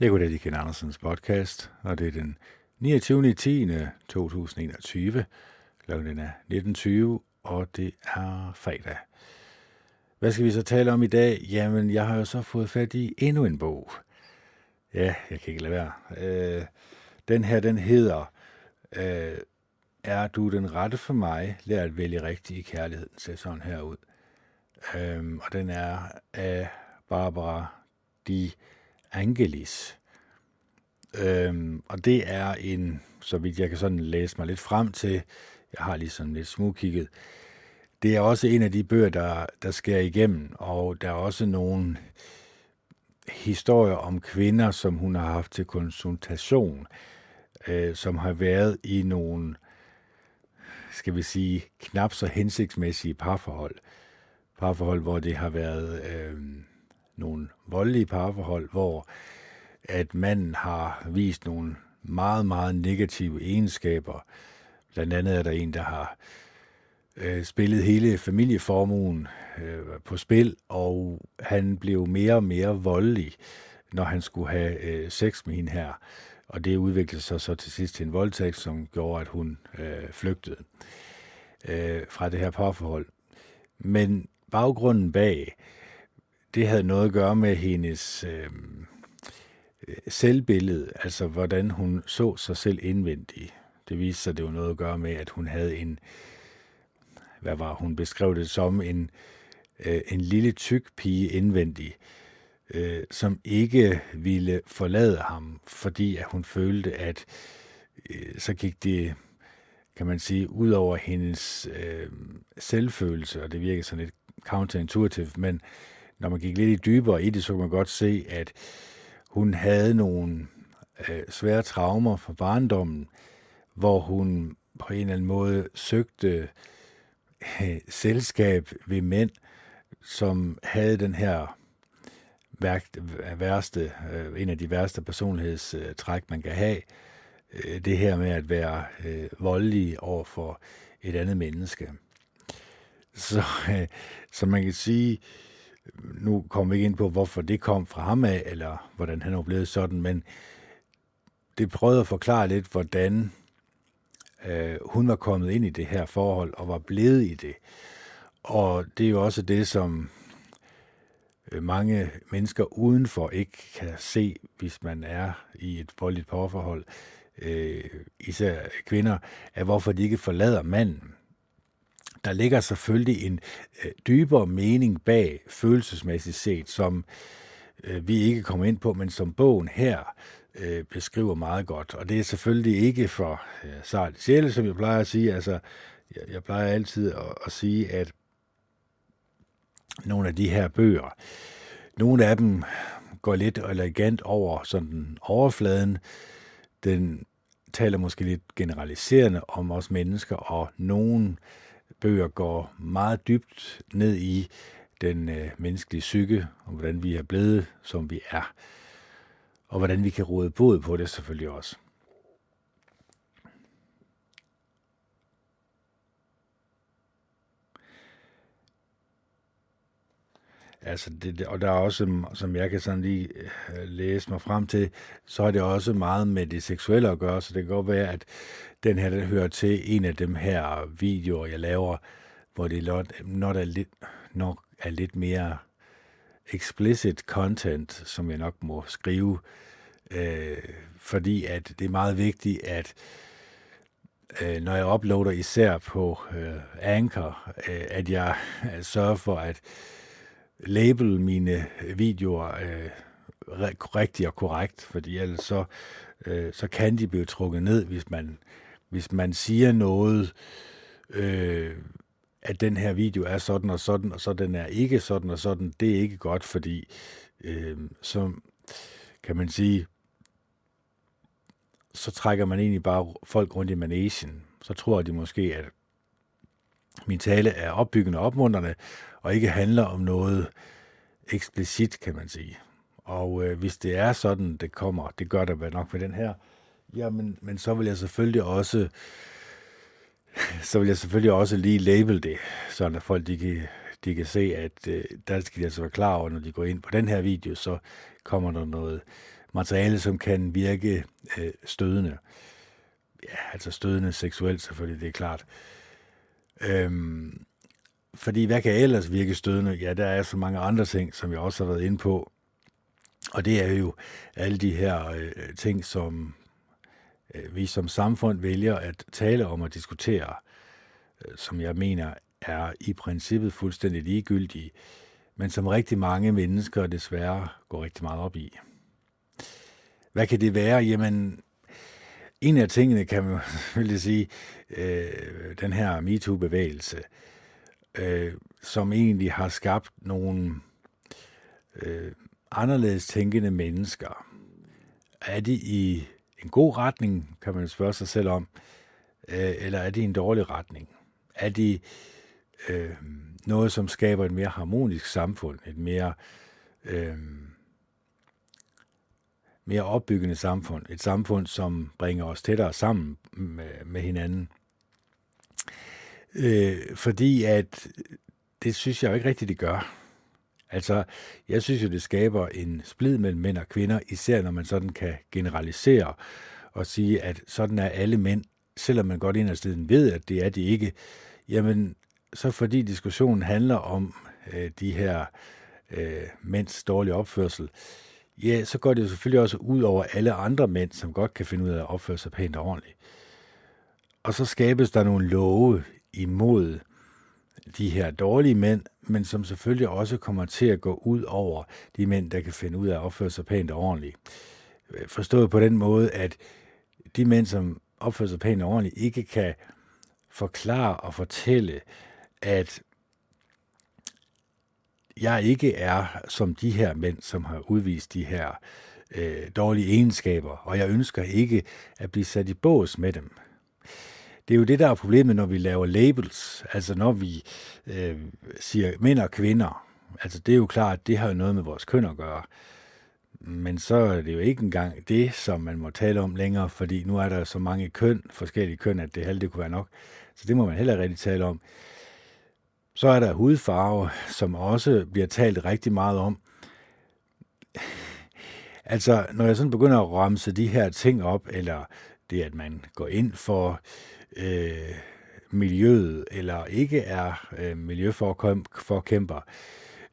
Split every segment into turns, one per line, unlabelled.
Jeg går det Ken Andersens podcast, og det er den 29. 10. 2021. Klokken er 19.20, og det er fredag. Hvad skal vi så tale om i dag? Jamen, jeg har jo så fået fat i endnu en bog. Ja, jeg kan ikke lade være. Øh, den her, den hedder øh, Er du den rette for mig? Lær at vælge rigtigt i kærligheden. Se sådan her ud. Øh, og den er af Barbara Di Angelis. Øhm, og det er en, så vidt jeg kan sådan læse mig lidt frem til, jeg har lige sådan lidt smugkigget, det er også en af de bøger, der, der sker igennem, og der er også nogle historier om kvinder, som hun har haft til konsultation, øh, som har været i nogle, skal vi sige, knap så hensigtsmæssige parforhold. Parforhold, hvor det har været øh, nogle voldelige parforhold, hvor at manden har vist nogle meget, meget negative egenskaber. Blandt andet er der en, der har øh, spillet hele familieformuen øh, på spil, og han blev mere og mere voldelig, når han skulle have øh, sex med hende her. Og det udviklede sig så til sidst til en voldtægt, som gjorde, at hun øh, flygtede øh, fra det her parforhold. Men baggrunden bag, det havde noget at gøre med hendes øh, øh selvbillede, altså hvordan hun så sig selv indvendigt. Det viste sig, at det var noget at gøre med, at hun havde en, hvad var hun beskrev det som, en, øh, en lille tyk pige indvendig, øh, som ikke ville forlade ham, fordi at hun følte, at øh, så gik det, kan man sige, ud over hendes øh, selvfølelse, og det virker sådan lidt counterintuitive, men når man gik lidt i dybere i det, så kunne man godt se, at hun havde nogle øh, svære traumer fra barndommen, hvor hun på en eller anden måde søgte øh, selskab ved mænd, som havde den her værste, øh, en af de værste personlighedstræk, man kan have. Øh, det her med at være øh, voldelig over for et andet menneske. Så, øh, så man kan sige, øh, nu kommer vi ikke ind på, hvorfor det kom fra ham af, eller hvordan han er blevet sådan, men det prøvede at forklare lidt, hvordan øh, hun var kommet ind i det her forhold, og var blevet i det. Og det er jo også det, som øh, mange mennesker udenfor ikke kan se, hvis man er i et voldeligt parforhold, øh, især kvinder, er hvorfor de ikke forlader manden der ligger selvfølgelig en øh, dybere mening bag følelsesmæssigt set, som øh, vi ikke kommer ind på, men som bogen her øh, beskriver meget godt. Og det er selvfølgelig ikke for øh, sart sjæle, som jeg plejer at sige. Altså, jeg, jeg plejer altid at, at sige, at nogle af de her bøger, nogle af dem går lidt elegant over sådan overfladen. Den taler måske lidt generaliserende om os mennesker, og nogen bøger går meget dybt ned i den øh, menneskelige psyke, og hvordan vi er blevet, som vi er. Og hvordan vi kan råde bod på det selvfølgelig også. Altså det, og der er også, som jeg kan sådan lige øh, læse mig frem til, så er det også meget med det seksuelle at gøre, så det kan godt være, at den her, den hører til en af dem her videoer, jeg laver, hvor det not, not er lidt, nok er lidt mere explicit content, som jeg nok må skrive, øh, fordi at det er meget vigtigt, at øh, når jeg uploader især på øh, Anchor, øh, at jeg øh, sørger for at label mine videoer øh, rigtigt og korrekt, fordi ellers så, øh, så kan de blive trukket ned, hvis man, hvis man siger noget, øh, at den her video er sådan og sådan, og så den er ikke sådan og sådan, det er ikke godt, fordi øh, så kan man sige, så trækker man egentlig bare folk rundt i managen. Så tror de måske, at min tale er opbyggende og opmuntrende, og ikke handler om noget eksplicit, kan man sige. Og øh, hvis det er sådan, det kommer, det gør der nok med den her, jamen, men så vil jeg selvfølgelig også så vil jeg selvfølgelig også lige label det, så at folk de kan, de kan se, at øh, der skal de altså være klar over, når de går ind på den her video, så kommer der noget materiale, som kan virke øh, stødende. Ja, altså stødende seksuelt selvfølgelig, det er klart. Øhm, fordi hvad kan ellers virke stødende? Ja, der er så mange andre ting, som jeg også har været inde på. Og det er jo alle de her øh, ting, som øh, vi som samfund vælger at tale om og diskutere, øh, som jeg mener er i princippet fuldstændig ligegyldige, men som rigtig mange mennesker desværre går rigtig meget op i. Hvad kan det være? Jamen, en af tingene kan man selvfølgelig sige, øh, den her MeToo-bevægelse, øh, som egentlig har skabt nogle øh, anderledes tænkende mennesker. Er de i en god retning, kan man spørge sig selv om, øh, eller er de i en dårlig retning? Er de øh, noget, som skaber et mere harmonisk samfund, et mere, øh, mere opbyggende samfund, et samfund, som bringer os tættere sammen med, med hinanden. Øh, fordi at det synes jeg jo ikke rigtigt, det gør. Altså, jeg synes jo, det skaber en splid mellem mænd og kvinder, især når man sådan kan generalisere og sige, at sådan er alle mænd, selvom man godt inderst ved, at det er de ikke. Jamen, så fordi diskussionen handler om øh, de her øh, mænds dårlige opførsel, ja, så går det jo selvfølgelig også ud over alle andre mænd, som godt kan finde ud af at opføre sig pænt og ordentligt. Og så skabes der nogle love imod de her dårlige mænd, men som selvfølgelig også kommer til at gå ud over de mænd, der kan finde ud af at opføre sig pænt og ordentligt. Forstået på den måde, at de mænd, som opfører sig pænt og ordentligt, ikke kan forklare og fortælle, at jeg ikke er som de her mænd, som har udvist de her øh, dårlige egenskaber, og jeg ønsker ikke at blive sat i bås med dem. Det er jo det, der er problemet, når vi laver labels, altså når vi øh, siger mænd og kvinder. Altså det er jo klart, at det har jo noget med vores køn at gøre. Men så er det jo ikke engang det, som man må tale om længere, fordi nu er der så mange køn, forskellige køn, at det halve det kunne være nok. Så det må man heller rigtig tale om. Så er der hudfarve, som også bliver talt rigtig meget om. Altså, når jeg sådan begynder at ramse de her ting op, eller det, at man går ind for øh, miljøet, eller ikke er øh, miljøforkæmper,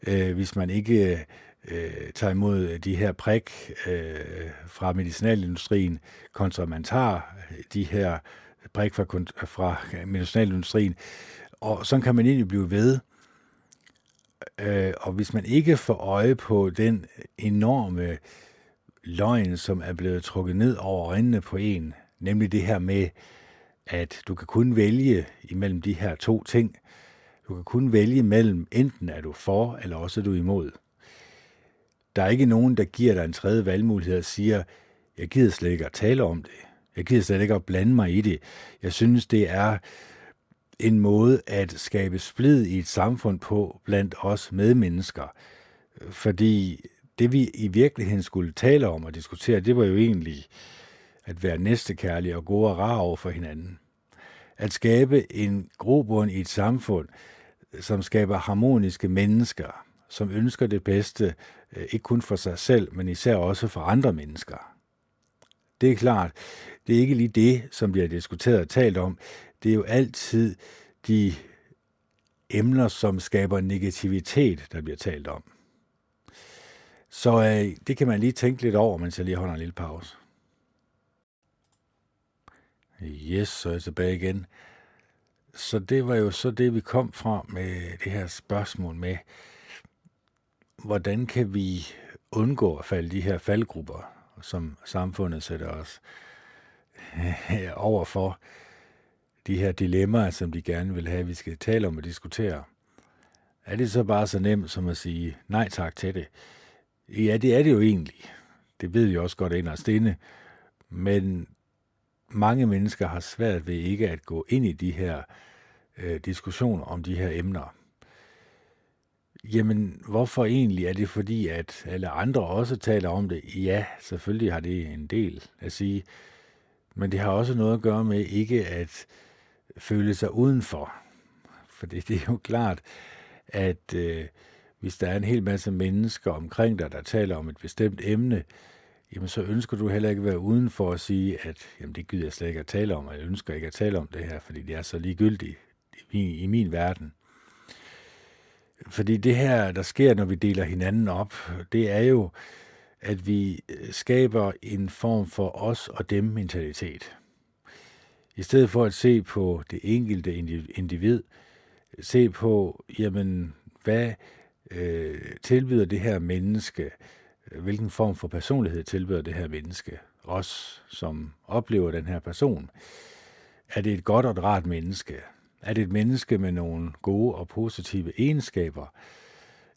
øh, hvis man ikke øh, tager imod de her prik øh, fra medicinalindustrien, kontra man tager de her prik fra, fra medicinalindustrien, og sådan kan man egentlig blive ved. Øh, og hvis man ikke får øje på den enorme løgn, som er blevet trukket ned over øjnene på en, nemlig det her med, at du kan kun vælge imellem de her to ting. Du kan kun vælge mellem, enten er du for, eller også er du imod. Der er ikke nogen, der giver dig en tredje valgmulighed og siger, jeg gider slet ikke at tale om det. Jeg gider slet ikke at blande mig i det. Jeg synes, det er en måde at skabe splid i et samfund på blandt os medmennesker. Fordi det vi i virkeligheden skulle tale om og diskutere, det var jo egentlig at være næstekærlige og gode og rar over for hinanden. At skabe en grobund i et samfund, som skaber harmoniske mennesker, som ønsker det bedste, øh, ikke kun for sig selv, men især også for andre mennesker. Det er klart, det er ikke lige det, som bliver diskuteret og talt om. Det er jo altid de emner, som skaber negativitet, der bliver talt om. Så øh, det kan man lige tænke lidt over, mens jeg lige holder en lille pause. Yes, så er jeg tilbage igen. Så det var jo så det, vi kom fra med det her spørgsmål med, hvordan kan vi undgå at falde de her faldgrupper, som samfundet sætter os øh, overfor de her dilemmaer, som de gerne vil have, at vi skal tale om og diskutere. Er det så bare så nemt som at sige nej tak til det? Ja, det er det jo egentlig. Det ved vi også godt inderst inde. Men mange mennesker har svært ved ikke at gå ind i de her øh, diskussioner om de her emner. Jamen, hvorfor egentlig? Er det fordi, at alle andre også taler om det? Ja, selvfølgelig har det en del at sige. Men det har også noget at gøre med ikke at føle sig udenfor. For det, er jo klart, at øh, hvis der er en hel masse mennesker omkring dig, der taler om et bestemt emne, jamen så ønsker du heller ikke at være uden for at sige, at jamen det gider jeg slet ikke at tale om, og jeg ønsker ikke at tale om det her, fordi det er så ligegyldigt i min, i min verden. Fordi det her, der sker, når vi deler hinanden op, det er jo, at vi øh, skaber en form for os og dem mentalitet. I stedet for at se på det enkelte individ, se på, jamen, hvad øh, tilbyder det her menneske, øh, hvilken form for personlighed tilbyder det her menneske, os som oplever den her person. Er det et godt og et rart menneske? Er det et menneske med nogle gode og positive egenskaber?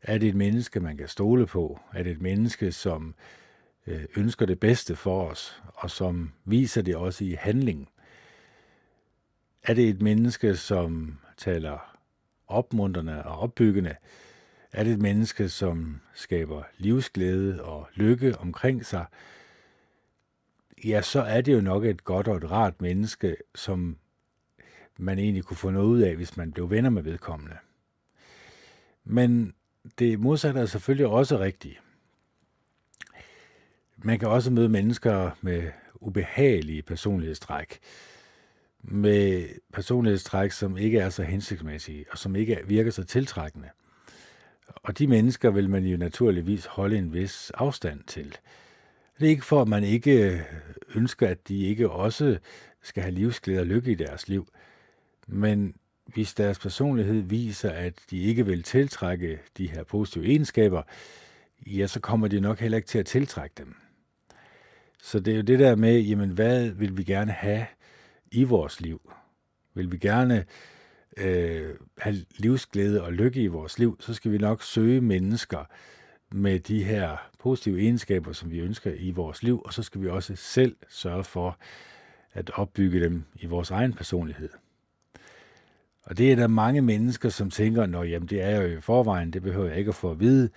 Er det et menneske, man kan stole på? Er det et menneske, som øh, ønsker det bedste for os, og som viser det også i handling? Er det et menneske, som taler opmuntrende og opbyggende? Er det et menneske, som skaber livsglæde og lykke omkring sig? Ja, så er det jo nok et godt og et rart menneske, som man egentlig kunne få noget ud af, hvis man blev venner med vedkommende. Men det modsatte er selvfølgelig også rigtigt. Man kan også møde mennesker med ubehagelige personlighedstræk, med personlighedstræk, som ikke er så hensigtsmæssige, og som ikke virker så tiltrækkende. Og de mennesker vil man jo naturligvis holde en vis afstand til. Det er ikke for, at man ikke øh, ønsker, at de ikke også skal have livsglæde og lykke i deres liv. Men hvis deres personlighed viser, at de ikke vil tiltrække de her positive egenskaber, ja, så kommer de nok heller ikke til at tiltrække dem. Så det er jo det der med, jamen hvad vil vi gerne have i vores liv? Vil vi gerne øh, have livsglæde og lykke i vores liv, så skal vi nok søge mennesker med de her positive egenskaber, som vi ønsker i vores liv, og så skal vi også selv sørge for at opbygge dem i vores egen personlighed. Og det er der mange mennesker, som tænker, nå jamen, det er jo i forvejen, det behøver jeg ikke at få at vide.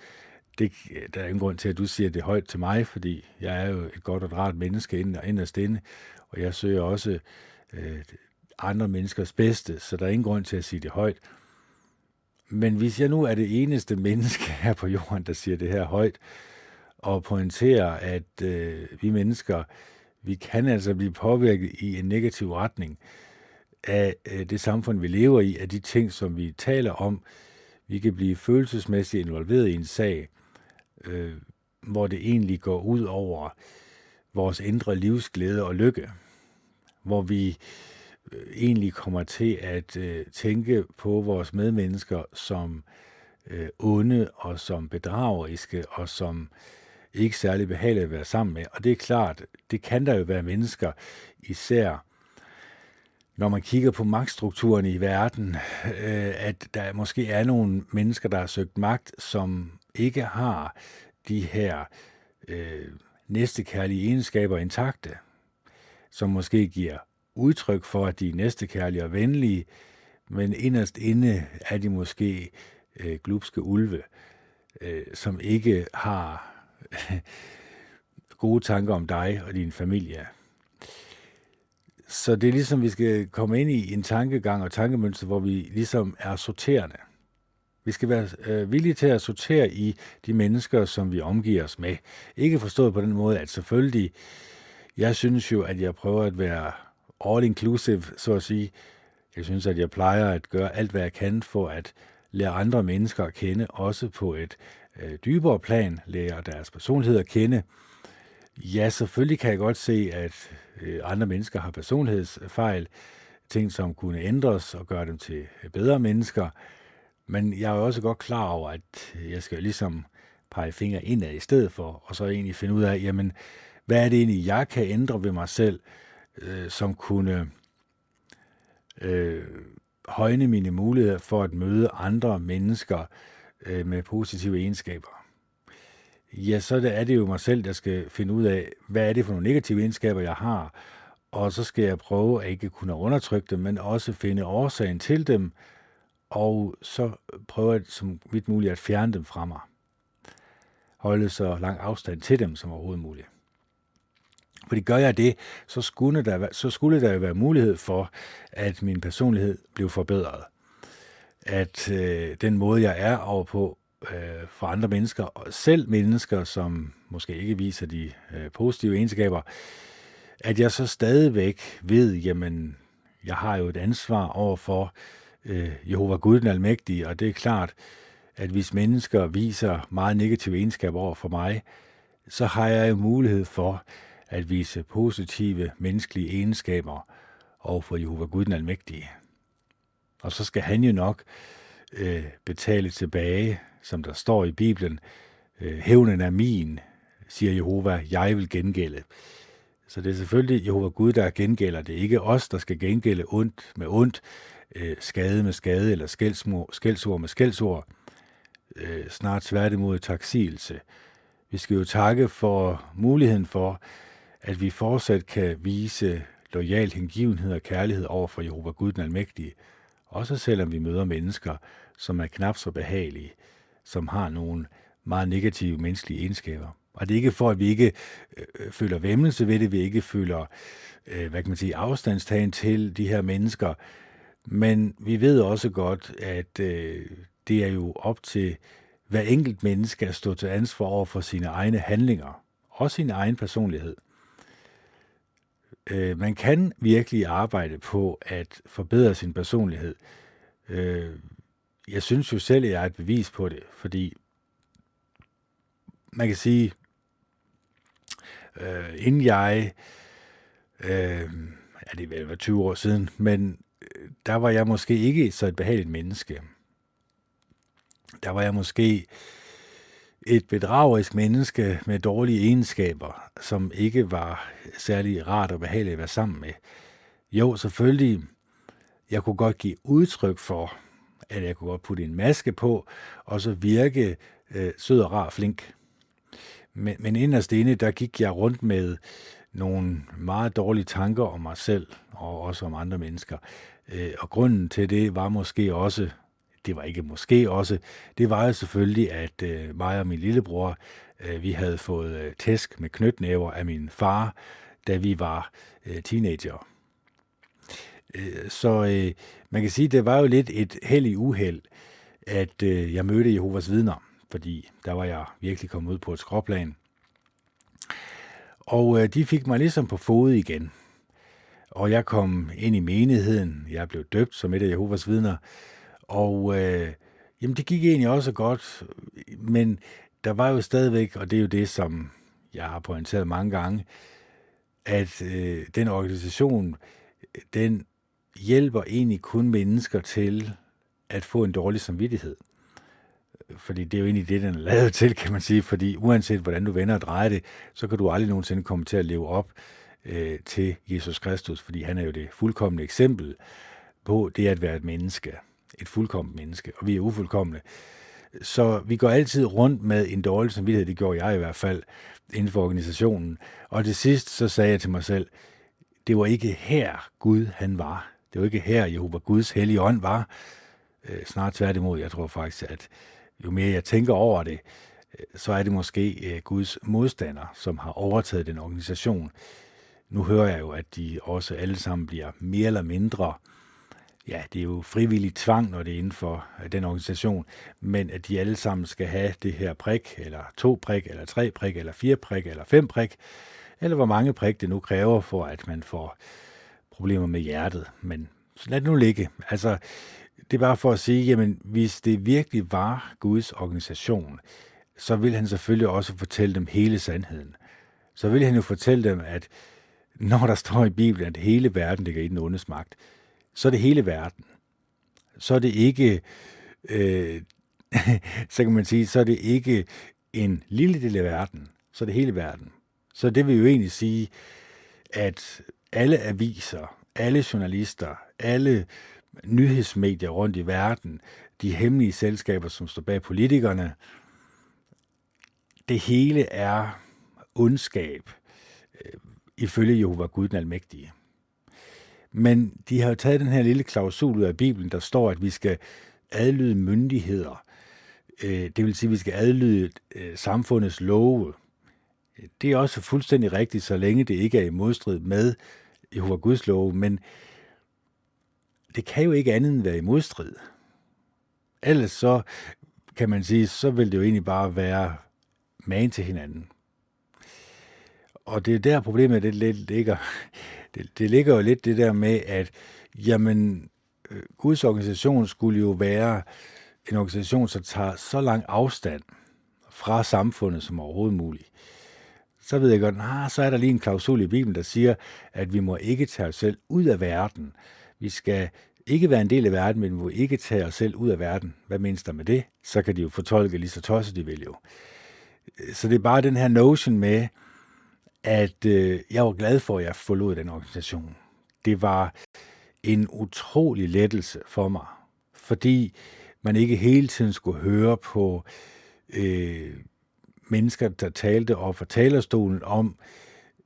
Det, der er ingen grund til, at du siger det højt til mig, fordi jeg er jo et godt og rart menneske ind og inderst inde, og jeg søger også øh, andre menneskers bedste, så der er ingen grund til at sige det højt. Men hvis jeg nu er det eneste menneske her på jorden, der siger det her højt, og pointerer, at øh, vi mennesker, vi kan altså blive påvirket i en negativ retning af øh, det samfund, vi lever i, af de ting, som vi taler om. Vi kan blive følelsesmæssigt involveret i en sag, øh, hvor det egentlig går ud over vores indre livsglæde og lykke. Hvor vi øh, egentlig kommer til at øh, tænke på vores medmennesker som øh, onde og som bedrageriske og som ikke særlig behagelige at være sammen med. Og det er klart, det kan der jo være mennesker, især når man kigger på magtstrukturen i verden, øh, at der måske er nogle mennesker, der har søgt magt, som ikke har de her øh, næstekærlige egenskaber intakte, som måske giver udtryk for, at de er næstekærlige og venlige, men inderst inde er de måske øh, glupske ulve, øh, som ikke har gode tanker om dig og din familie. Så det er ligesom, vi skal komme ind i en tankegang og tankemønster, hvor vi ligesom er sorterende. Vi skal være øh, villige til at sortere i de mennesker, som vi omgiver os med. Ikke forstået på den måde, at selvfølgelig, jeg synes jo, at jeg prøver at være all inclusive, så at sige. Jeg synes, at jeg plejer at gøre alt, hvad jeg kan for at lære andre mennesker at kende, også på et øh, dybere plan, lære deres personlighed at kende. Ja, selvfølgelig kan jeg godt se, at øh, andre mennesker har personlighedsfejl, ting, som kunne ændres og gøre dem til bedre mennesker. Men jeg er også godt klar over, at jeg skal ligesom pege fingre indad i stedet for, og så egentlig finde ud af, jamen, hvad er det egentlig, jeg kan ændre ved mig selv, øh, som kunne øh, højne mine muligheder for at møde andre mennesker øh, med positive egenskaber. Ja, så er det jo mig selv, der skal finde ud af, hvad er det for nogle negative egenskaber, jeg har, og så skal jeg prøve at ikke kunne undertrykke dem, men også finde årsagen til dem, og så prøve at, som vidt muligt at fjerne dem fra mig. Holde så lang afstand til dem som overhovedet muligt. Fordi gør jeg det, så skulle der, så skulle der jo være mulighed for, at min personlighed blev forbedret. At øh, den måde, jeg er over på, øh, for andre mennesker, og selv mennesker, som måske ikke viser de øh, positive egenskaber, at jeg så stadigvæk ved, jamen, jeg har jo et ansvar over for øh, Jehova Gud den Almægtige, og det er klart, at hvis mennesker viser meget negative egenskaber over for mig, så har jeg jo mulighed for at vise positive menneskelige egenskaber over for Jehova Gud den Almægtige. Og så skal han jo nok øh, betale tilbage, som der står i Bibelen. Øh, Hævnen er min, siger Jehova, jeg vil gengælde. Så det er selvfølgelig Jehova Gud, der gengælder. Det er ikke os, der skal gengælde ondt med ondt, øh, skade med skade eller skældsord med skældsord. Øh, snart tværtimod taksigelse. Vi skal jo takke for muligheden for, at vi fortsat kan vise lojal hengivenhed og kærlighed over for Jehova Gud den Almægtige, også selvom vi møder mennesker, som er knap så behagelige, som har nogle meget negative menneskelige egenskaber. Og det er ikke for, at vi ikke øh, øh føler vemmelse ved det, vi ikke føler, øh, hvad kan man sige, afstandstagen til de her mennesker, men vi ved også godt, at øh, det er jo op til hver enkelt menneske at stå til ansvar over for sine egne handlinger, og sin egen personlighed. Øh, man kan virkelig arbejde på at forbedre sin personlighed. Øh, jeg synes jo selv, at jeg er et bevis på det, fordi man kan sige, øh, inden jeg, øh, ja, det var 20 år siden, men øh, der var jeg måske ikke så et behageligt menneske. Der var jeg måske et bedragerisk menneske med dårlige egenskaber, som ikke var særlig rart og behageligt at være sammen med. Jo, selvfølgelig, jeg kunne godt give udtryk for, at jeg kunne godt putte en maske på, og så virke øh, sød og rar og flink. Men, men inderst inde, der gik jeg rundt med nogle meget dårlige tanker om mig selv, og også om andre mennesker. Øh, og grunden til det var måske også, det var ikke måske også, det var jo selvfølgelig, at øh, mig og min lillebror, øh, vi havde fået øh, tæsk med knytnæver af min far, da vi var øh, teenager. Øh, så øh, man kan sige, det var jo lidt et held i uheld, at øh, jeg mødte Jehovas vidner, fordi der var jeg virkelig kommet ud på et skråplan. Og øh, de fik mig ligesom på fod igen. Og jeg kom ind i menigheden. Jeg blev døbt som et af Jehovas vidner. Og øh, jamen, det gik egentlig også godt. Men der var jo stadigvæk, og det er jo det, som jeg har pointeret mange gange, at øh, den organisation, den hjælper egentlig kun mennesker til at få en dårlig samvittighed. Fordi det er jo egentlig det, den er lavet til, kan man sige. Fordi uanset hvordan du vender og drejer det, så kan du aldrig nogensinde komme til at leve op øh, til Jesus Kristus, fordi han er jo det fuldkommende eksempel på det at være et menneske. Et fuldkommen menneske, og vi er ufuldkommende. Så vi går altid rundt med en dårlig samvittighed, det gjorde jeg i hvert fald, inden for organisationen. Og til sidst så sagde jeg til mig selv, det var ikke her Gud han var. Det var ikke her Jehova Guds hellige ånd var. Øh, snart tværtimod, jeg tror faktisk, at jo mere jeg tænker over det, øh, så er det måske øh, Guds modstander, som har overtaget den organisation. Nu hører jeg jo, at de også alle sammen bliver mere eller mindre, ja, det er jo frivillig tvang, når det er inden for øh, den organisation, men at de alle sammen skal have det her prik, eller to prik, eller tre prik, eller fire prik, eller fem prik, eller hvor mange prik det nu kræver for, at man får problemer med hjertet. Men lad det nu ligge. Altså, det er bare for at sige, jamen, hvis det virkelig var Guds organisation, så vil han selvfølgelig også fortælle dem hele sandheden. Så vil han jo fortælle dem, at når der står i Bibelen, at hele verden ligger i den ondes magt, så er det hele verden. Så er det ikke, øh, så kan man sige, så er det ikke en lille del af verden, så er det hele verden. Så det vil jo egentlig sige, at alle aviser, alle journalister, alle nyhedsmedier rundt i verden, de hemmelige selskaber, som står bag politikerne, det hele er ondskab, øh, ifølge Jehova Gud den Almægtige. Men de har jo taget den her lille klausul ud af Bibelen, der står, at vi skal adlyde myndigheder. Øh, det vil sige, at vi skal adlyde øh, samfundets love. Det er også fuldstændig rigtigt, så længe det ikke er i modstrid med Jehova Guds love, men det kan jo ikke andet end være i modstrid. Ellers så kan man sige, så vil det jo egentlig bare være magen til hinanden. Og det er der problemet det lidt ligger. Det, det ligger jo lidt det der med, at jamen, øh, Guds organisation skulle jo være en organisation, som tager så lang afstand fra samfundet som overhovedet muligt. Så ved jeg godt, nah, så er der lige en klausul i Bibelen, der siger, at vi må ikke tage os selv ud af verden. Vi skal ikke være en del af verden, men vi må ikke tage os selv ud af verden. Hvad menes der med det? Så kan de jo fortolke lige så tosset de vil jo. Så det er bare den her notion med, at øh, jeg var glad for, at jeg forlod den organisation. Det var en utrolig lettelse for mig, fordi man ikke hele tiden skulle høre på øh, mennesker, der talte op fra talerstolen om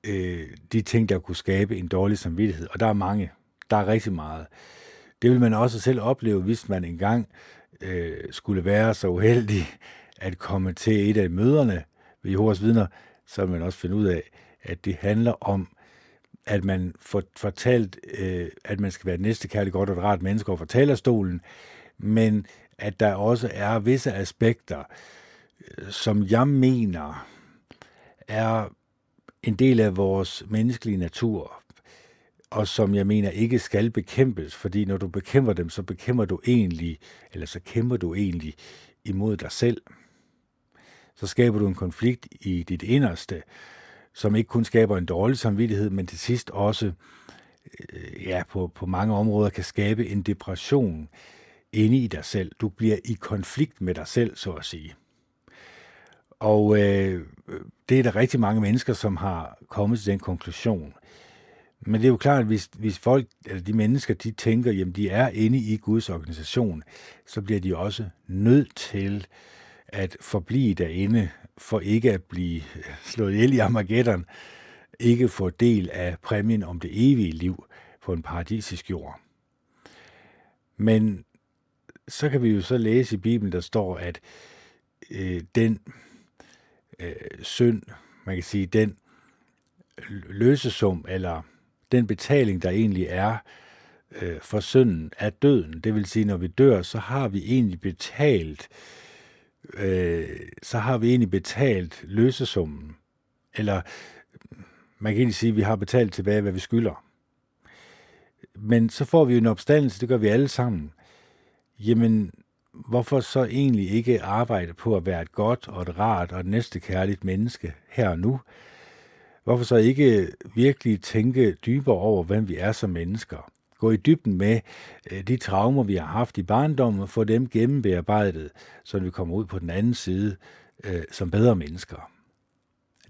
øh, de ting, der kunne skabe en dårlig samvittighed. Og der er mange. Der er rigtig meget. Det vil man også selv opleve, hvis man engang øh, skulle være så uheldig at komme til et af møderne ved Jehovas vidner, så vil man også finde ud af, at det handler om, at man får fortalt, øh, at man skal være næste kærlig godt og et rart menneske over for talerstolen, men at der også er visse aspekter, øh, som jeg mener er en del af vores menneskelige natur, og som jeg mener ikke skal bekæmpes, fordi når du bekæmper dem, så bekæmper du egentlig, eller så kæmper du egentlig imod dig selv. Så skaber du en konflikt i dit inderste, som ikke kun skaber en dårlig samvittighed, men til sidst også øh, ja, på, på mange områder kan skabe en depression inde i dig selv. Du bliver i konflikt med dig selv, så at sige. Og øh, det er der rigtig mange mennesker, som har kommet til den konklusion. Men det er jo klart, at hvis, hvis folk, eller de mennesker, de tænker, jamen de er inde i Guds organisation, så bliver de også nødt til at forblive derinde, for ikke at blive slået ihjel i Armageddon, ikke få del af præmien om det evige liv på en paradisisk jord. Men så kan vi jo så læse i Bibelen, der står, at øh, den øh, synd, man kan sige, den løsesum, eller den betaling, der egentlig er øh, for synden, er døden. Det vil sige, når vi dør, så har vi egentlig betalt øh, Øh, så har vi egentlig betalt løsesummen. Eller man kan egentlig sige, at vi har betalt tilbage, hvad vi skylder. Men så får vi jo en opstandelse, det gør vi alle sammen. Jamen, hvorfor så egentlig ikke arbejde på at være et godt og et rart og et næstekærligt menneske her og nu? Hvorfor så ikke virkelig tænke dybere over, hvem vi er som mennesker? Gå i dybden med øh, de traumer, vi har haft i barndommen, og få dem gennembearbejdet, så vi kommer ud på den anden side øh, som bedre mennesker.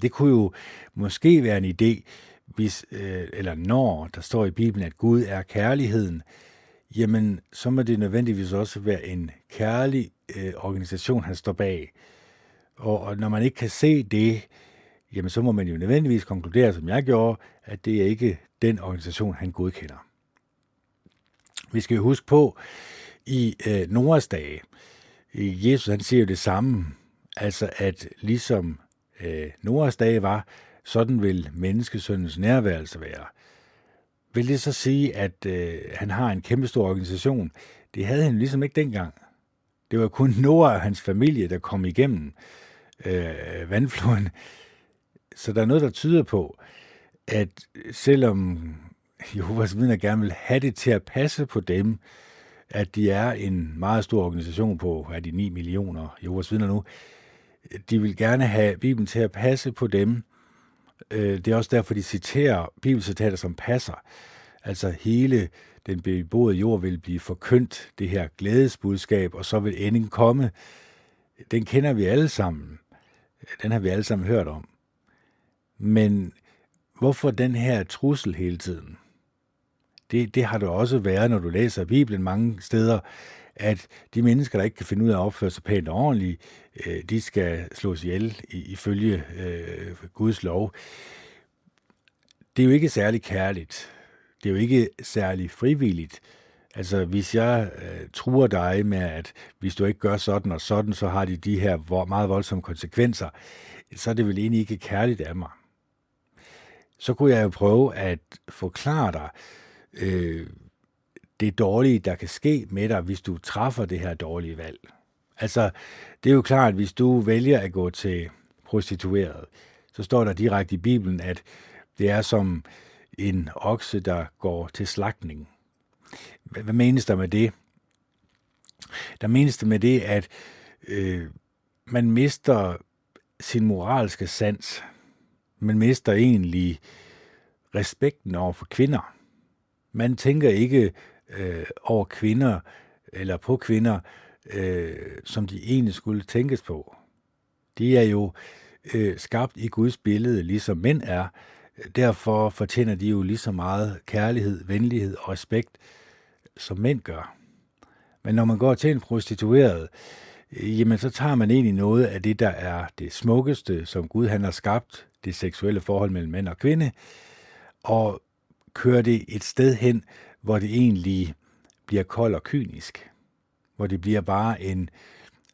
Det kunne jo måske være en idé, hvis, øh, eller når der står i Bibelen, at Gud er kærligheden, jamen så må det nødvendigvis også være en kærlig øh, organisation, han står bag. Og, og når man ikke kan se det, jamen så må man jo nødvendigvis konkludere, som jeg gjorde, at det er ikke den organisation, han godkender. Vi skal jo huske på, i øh, Noras dage, Jesus han siger jo det samme, altså at ligesom øh, Noras dage var, sådan vil menneskesøndens nærværelse være. Vil det så sige, at øh, han har en kæmpestor organisation? Det havde han ligesom ikke dengang. Det var kun Noah og hans familie, der kom igennem øh, vandfloden. Så der er noget, der tyder på, at selvom Jehovas vidner gerne vil have det til at passe på dem, at de er en meget stor organisation på, er de 9 millioner Jehovas vidner nu, de vil gerne have Bibelen til at passe på dem. Øh, det er også derfor, de citerer bibelcitater, som passer. Altså hele den beboede jord vil blive forkyndt, det her glædesbudskab, og så vil enden komme. Den kender vi alle sammen. Den har vi alle sammen hørt om. Men hvorfor den her trussel hele tiden? Det, det har det også været, når du læser Bibelen mange steder, at de mennesker, der ikke kan finde ud af at opføre sig pænt og ordentligt, øh, de skal slås ihjel ifølge øh, Guds lov. Det er jo ikke særlig kærligt. Det er jo ikke særlig frivilligt. Altså, hvis jeg øh, truer dig med, at hvis du ikke gør sådan og sådan, så har de de her meget voldsomme konsekvenser, så er det vel egentlig ikke kærligt af mig. Så kunne jeg jo prøve at forklare dig, øh, det dårlige, der kan ske med dig, hvis du træffer det her dårlige valg. Altså, det er jo klart, at hvis du vælger at gå til prostitueret, så står der direkte i Bibelen, at det er som en okse, der går til slagtning. Hvad menes der med det? Der menes det med det, at øh, man mister sin moralske sans. Man mister egentlig respekten over for kvinder. Man tænker ikke øh, over kvinder eller på kvinder, øh, som de egentlig skulle tænkes på. De er jo øh, skabt i Guds billede, ligesom mænd er. Derfor fortjener de jo lige så meget kærlighed, venlighed og respekt, som mænd gør. Men når man går til en prostitueret, øh, jamen så tager man egentlig noget af det, der er det smukkeste, som Gud han har skabt, det seksuelle forhold mellem mænd og kvinde, og kører det et sted hen, hvor det egentlig bliver kold og kynisk. Hvor det bliver bare en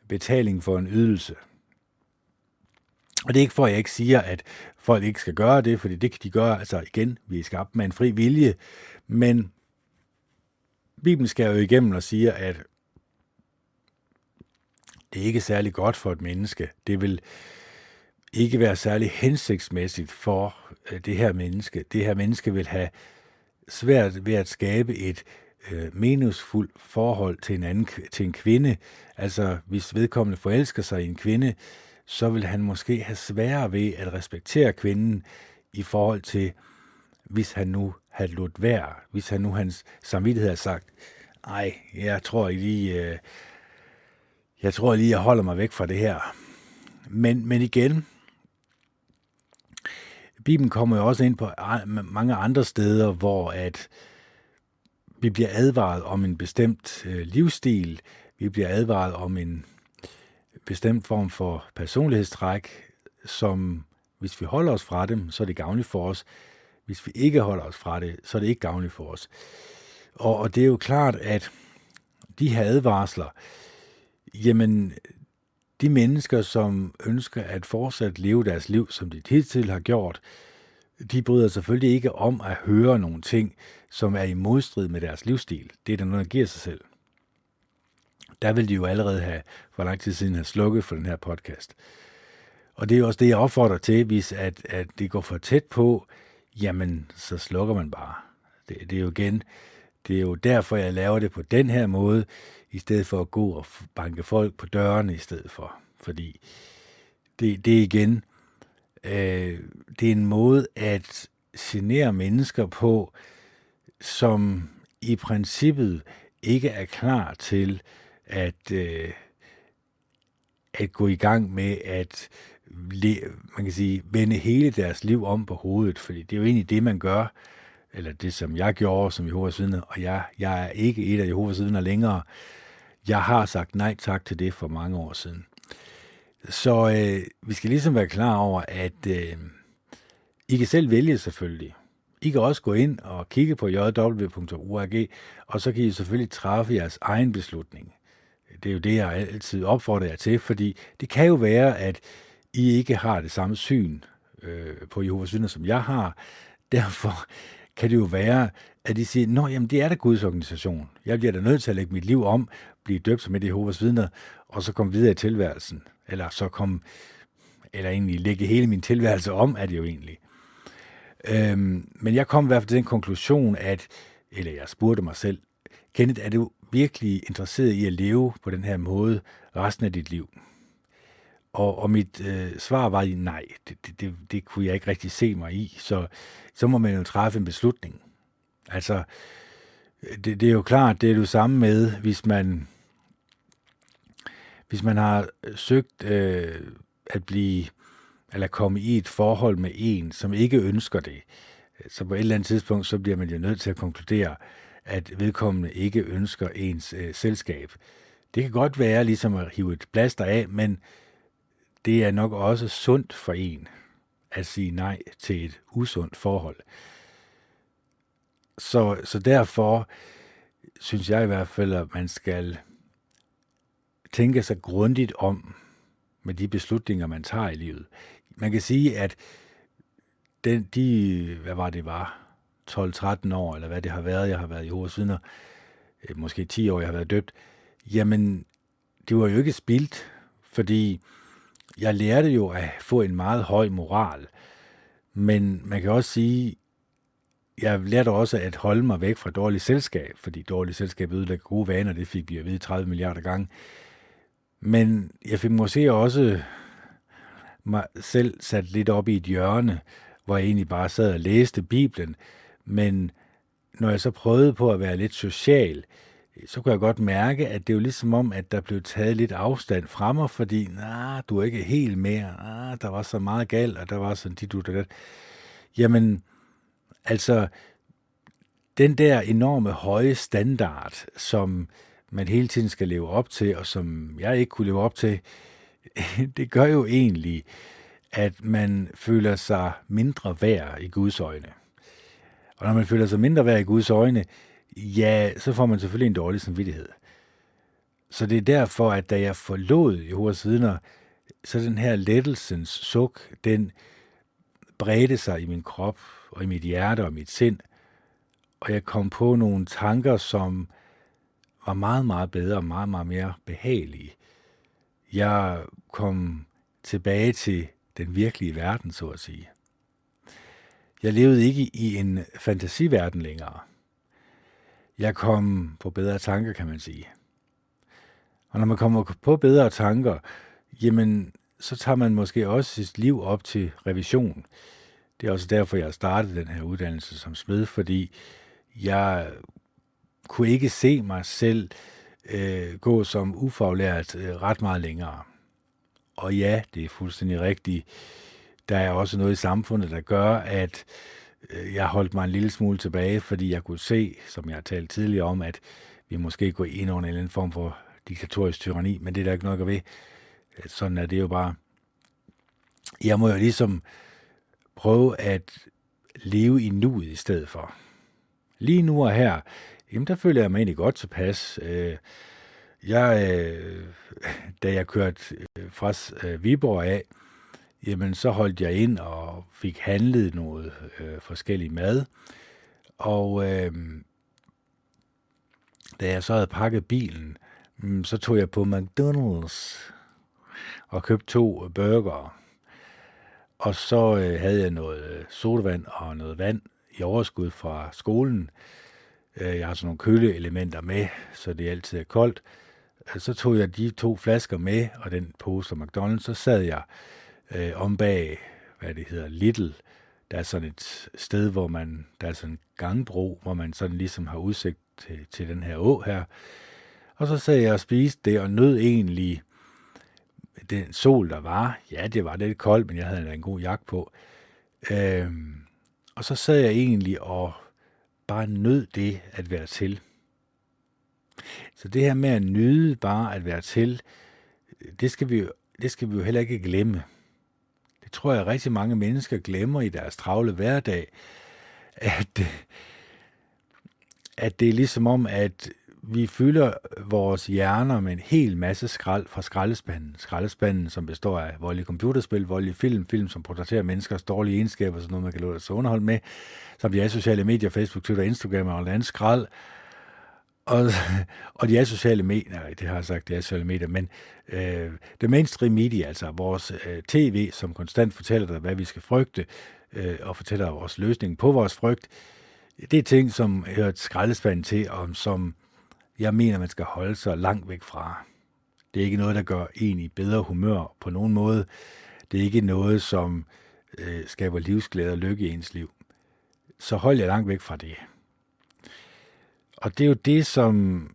betaling for en ydelse. Og det er ikke for, at jeg ikke siger, at folk ikke skal gøre det, fordi det kan de gøre, altså igen, vi er skabt med en fri vilje, men Bibelen skal jo igennem og siger, at det er ikke særlig godt for et menneske. Det vil ikke være særlig hensigtsmæssigt for Øh, det her menneske. Det her menneske vil have svært ved at skabe et øh, meningsfuldt forhold til en anden til en kvinde. Altså, hvis vedkommende forelsker sig i en kvinde, så vil han måske have sværere ved at respektere kvinden i forhold til, hvis han nu havde lod være, hvis han nu hans samvittighed havde sagt, ej, jeg tror lige, øh, jeg tror lige, jeg holder mig væk fra det her. Men, men igen, Bibelen kommer jo også ind på mange andre steder, hvor at vi bliver advaret om en bestemt øh, livsstil, vi bliver advaret om en bestemt form for personlighedstræk, som hvis vi holder os fra dem, så er det gavnligt for os. Hvis vi ikke holder os fra det, så er det ikke gavnligt for os. Og, og det er jo klart, at de her advarsler, jamen, de mennesker, som ønsker at fortsat leve deres liv, som de hidtil har gjort, de bryder selvfølgelig ikke om at høre nogle ting, som er i modstrid med deres livsstil. Det er der noget, der giver sig selv. Der vil de jo allerede have for lang tid siden have slukket for den her podcast. Og det er også det, jeg opfordrer til, hvis at, at det går for tæt på, jamen, så slukker man bare. Det, det er jo igen, det er jo derfor, jeg laver det på den her måde, i stedet for at gå og banke folk på dørene i stedet for. Fordi det, det er igen, øh, det er en måde at genere mennesker på, som i princippet ikke er klar til at, øh, at gå i gang med at man kan sige, vende hele deres liv om på hovedet, fordi det er jo egentlig det, man gør, eller det, som jeg gjorde som Jehovas vidne, og jeg, jeg er ikke et af Jehovas vidner længere. Jeg har sagt nej tak til det for mange år siden. Så øh, vi skal ligesom være klar over, at øh, I kan selv vælge selvfølgelig. I kan også gå ind og kigge på jw.org, og så kan I selvfølgelig træffe jeres egen beslutning. Det er jo det, jeg altid opfordrer jer til, fordi det kan jo være, at I ikke har det samme syn øh, på Jehovas vidner, som jeg har. Derfor kan det jo være, at de siger, nå, jamen det er da Guds organisation. Jeg bliver da nødt til at lægge mit liv om, blive døbt som et Jehovas vidner, og så komme videre i tilværelsen. Eller så komme, eller egentlig lægge hele min tilværelse om, er det jo egentlig. Øhm, men jeg kom i hvert fald til den konklusion, at, eller jeg spurgte mig selv, Kenneth, er du virkelig interesseret i at leve på den her måde resten af dit liv? Og, og mit øh, svar var nej, det, det, det, det kunne jeg ikke rigtig se mig i, så, så må man jo træffe en beslutning. Altså, det, det er jo klart, det er du samme med, hvis man, hvis man har søgt øh, at blive, eller komme i et forhold med en, som ikke ønsker det, så på et eller andet tidspunkt, så bliver man jo nødt til at konkludere, at vedkommende ikke ønsker ens øh, selskab. Det kan godt være ligesom at hive et plaster af, men det er nok også sundt for en at sige nej til et usundt forhold. Så, så derfor synes jeg i hvert fald, at man skal tænke sig grundigt om med de beslutninger, man tager i livet. Man kan sige, at den, de, hvad var det var, 12-13 år, eller hvad det har været, jeg har været i Jehovas vidner, øh, måske 10 år, jeg har været døbt, jamen, det var jo ikke spildt, fordi jeg lærte jo at få en meget høj moral. Men man kan også sige, jeg lærte også at holde mig væk fra dårligt selskab, fordi dårligt selskab ødelægger gode vaner, det fik vi at vide 30 milliarder gange. Men jeg fik måske også mig selv sat lidt op i et hjørne, hvor jeg egentlig bare sad og læste Bibelen, men når jeg så prøvede på at være lidt social, så kunne jeg godt mærke, at det er jo ligesom om, at der blev taget lidt afstand fra mig, fordi nah, du er ikke helt mere, ah, der var så meget galt, og der var sådan dit, du, der. Jamen, altså, den der enorme høje standard, som man hele tiden skal leve op til, og som jeg ikke kunne leve op til, det gør jo egentlig, at man føler sig mindre værd i Guds øjne. Og når man føler sig mindre værd i Guds øjne, ja, så får man selvfølgelig en dårlig samvittighed. Så det er derfor, at da jeg forlod Jehovas vidner, så den her lettelsens suk, den bredte sig i min krop og i mit hjerte og mit sind, og jeg kom på nogle tanker, som var meget, meget bedre og meget, meget mere behagelige. Jeg kom tilbage til den virkelige verden, så at sige. Jeg levede ikke i en fantasiverden længere. Jeg kom på bedre tanker, kan man sige. Og når man kommer på bedre tanker, jamen, så tager man måske også sit liv op til revision. Det er også derfor, jeg startede den her uddannelse som smed, fordi jeg kunne ikke se mig selv øh, gå som ufaglært øh, ret meget længere. Og ja, det er fuldstændig rigtigt. Der er også noget i samfundet, der gør, at øh, Øh, jeg holdt mig en lille smule tilbage, fordi jeg kunne se, som jeg har talt tidligere om, at vi måske går ind under en eller anden form for diktatorisk tyranni, men det er der ikke nok at ved. Øh, sådan er det jo bare. Jeg må jo ligesom prøve at leve i nuet i stedet for. Lige nu og her, jamen der føler jeg mig egentlig godt tilpas. Øh, jeg, da jeg kørte fra Viborg af, jamen så holdt jeg ind og fik handlet noget øh, forskellig mad. Og øh, da jeg så havde pakket bilen, øh, så tog jeg på McDonald's og købte to burger. Og så øh, havde jeg noget øh, sodavand og noget vand i overskud fra skolen. Øh, jeg har sådan nogle køleelementer med, så det altid er koldt. Så tog jeg de to flasker med, og den pose fra McDonald's, så sad jeg øh, om bag, hvad det hedder, Little. Der er sådan et sted, hvor man, der er sådan en gangbro, hvor man sådan ligesom har udsigt til, til den her å her. Og så sad jeg og spiste det, og nød egentlig den sol, der var. Ja, det var lidt koldt, men jeg havde en god jakke på. Øhm, og så sad jeg egentlig og bare nød det at være til. Så det her med at nyde bare at være til, det skal vi jo, det skal vi jo heller ikke glemme. Det tror jeg rigtig mange mennesker glemmer i deres travle hverdag, at, at det er ligesom om, at vi fylder vores hjerner med en hel masse skrald fra skraldespanden. Skraldespanden, som består af voldelige computerspil, voldelige film, film, som portrætterer menneskers dårlige egenskaber, sådan noget, man kan lade sig underholde med, som de sociale medier, Facebook, Twitter, Instagram og andet skrald. Og, og de er sociale medier, nej, det har jeg sagt, det er sociale medier, men øh, det mainstream media, altså vores øh, tv, som konstant fortæller dig, hvad vi skal frygte, øh, og fortæller vores løsning på vores frygt, det er ting, som hører skraldespanden til, og som jeg mener, man skal holde sig langt væk fra. Det er ikke noget, der gør en i bedre humør på nogen måde. Det er ikke noget, som øh, skaber livsglæde og lykke i ens liv. Så hold jer langt væk fra det. Og det er jo det, som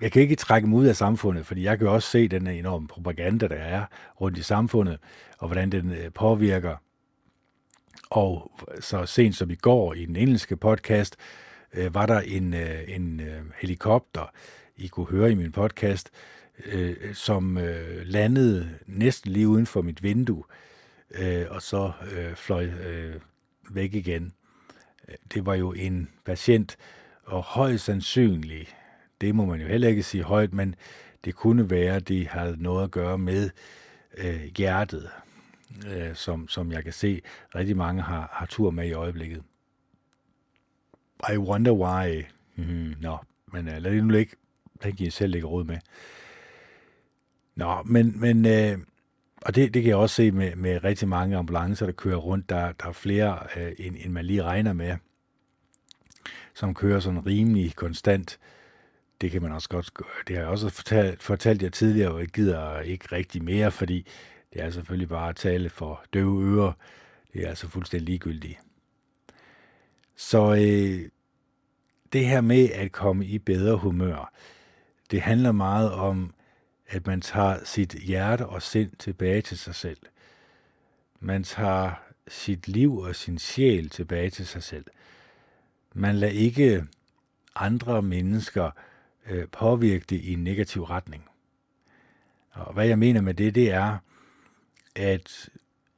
jeg kan ikke trække mig ud af samfundet, fordi jeg kan også se den enorme propaganda, der er rundt i samfundet, og hvordan den øh, påvirker. Og så sent som i går i den engelske podcast, øh, var der en, øh, en øh, helikopter, I kunne høre i min podcast, øh, som øh, landede næsten lige uden for mit vindue, øh, og så øh, fløj øh, væk igen. Det var jo en patient, og højst sandsynligt, det må man jo heller ikke sige højt, men det kunne være, at det havde noget at gøre med øh, hjertet, øh, som, som jeg kan se rigtig mange har, har tur med i øjeblikket. I wonder why. Mm, nå, men øh, lad det nu ligge. Den kan I selv lægge råd med. Nå, men, men øh, og det, det kan jeg også se med, med rigtig mange ambulancer, der kører rundt. Der, der er flere, øh, end, end man lige regner med, som kører sådan rimelig konstant. Det kan man også godt Det har jeg også fortalt, fortalt jer tidligere, og jeg gider ikke rigtig mere, fordi det er selvfølgelig bare at tale for døve ører. Det er altså fuldstændig ligegyldigt. Så øh, det her med at komme i bedre humør, det handler meget om, at man tager sit hjerte og sind tilbage til sig selv. Man tager sit liv og sin sjæl tilbage til sig selv. Man lader ikke andre mennesker øh, påvirke det i en negativ retning. Og hvad jeg mener med det, det er, at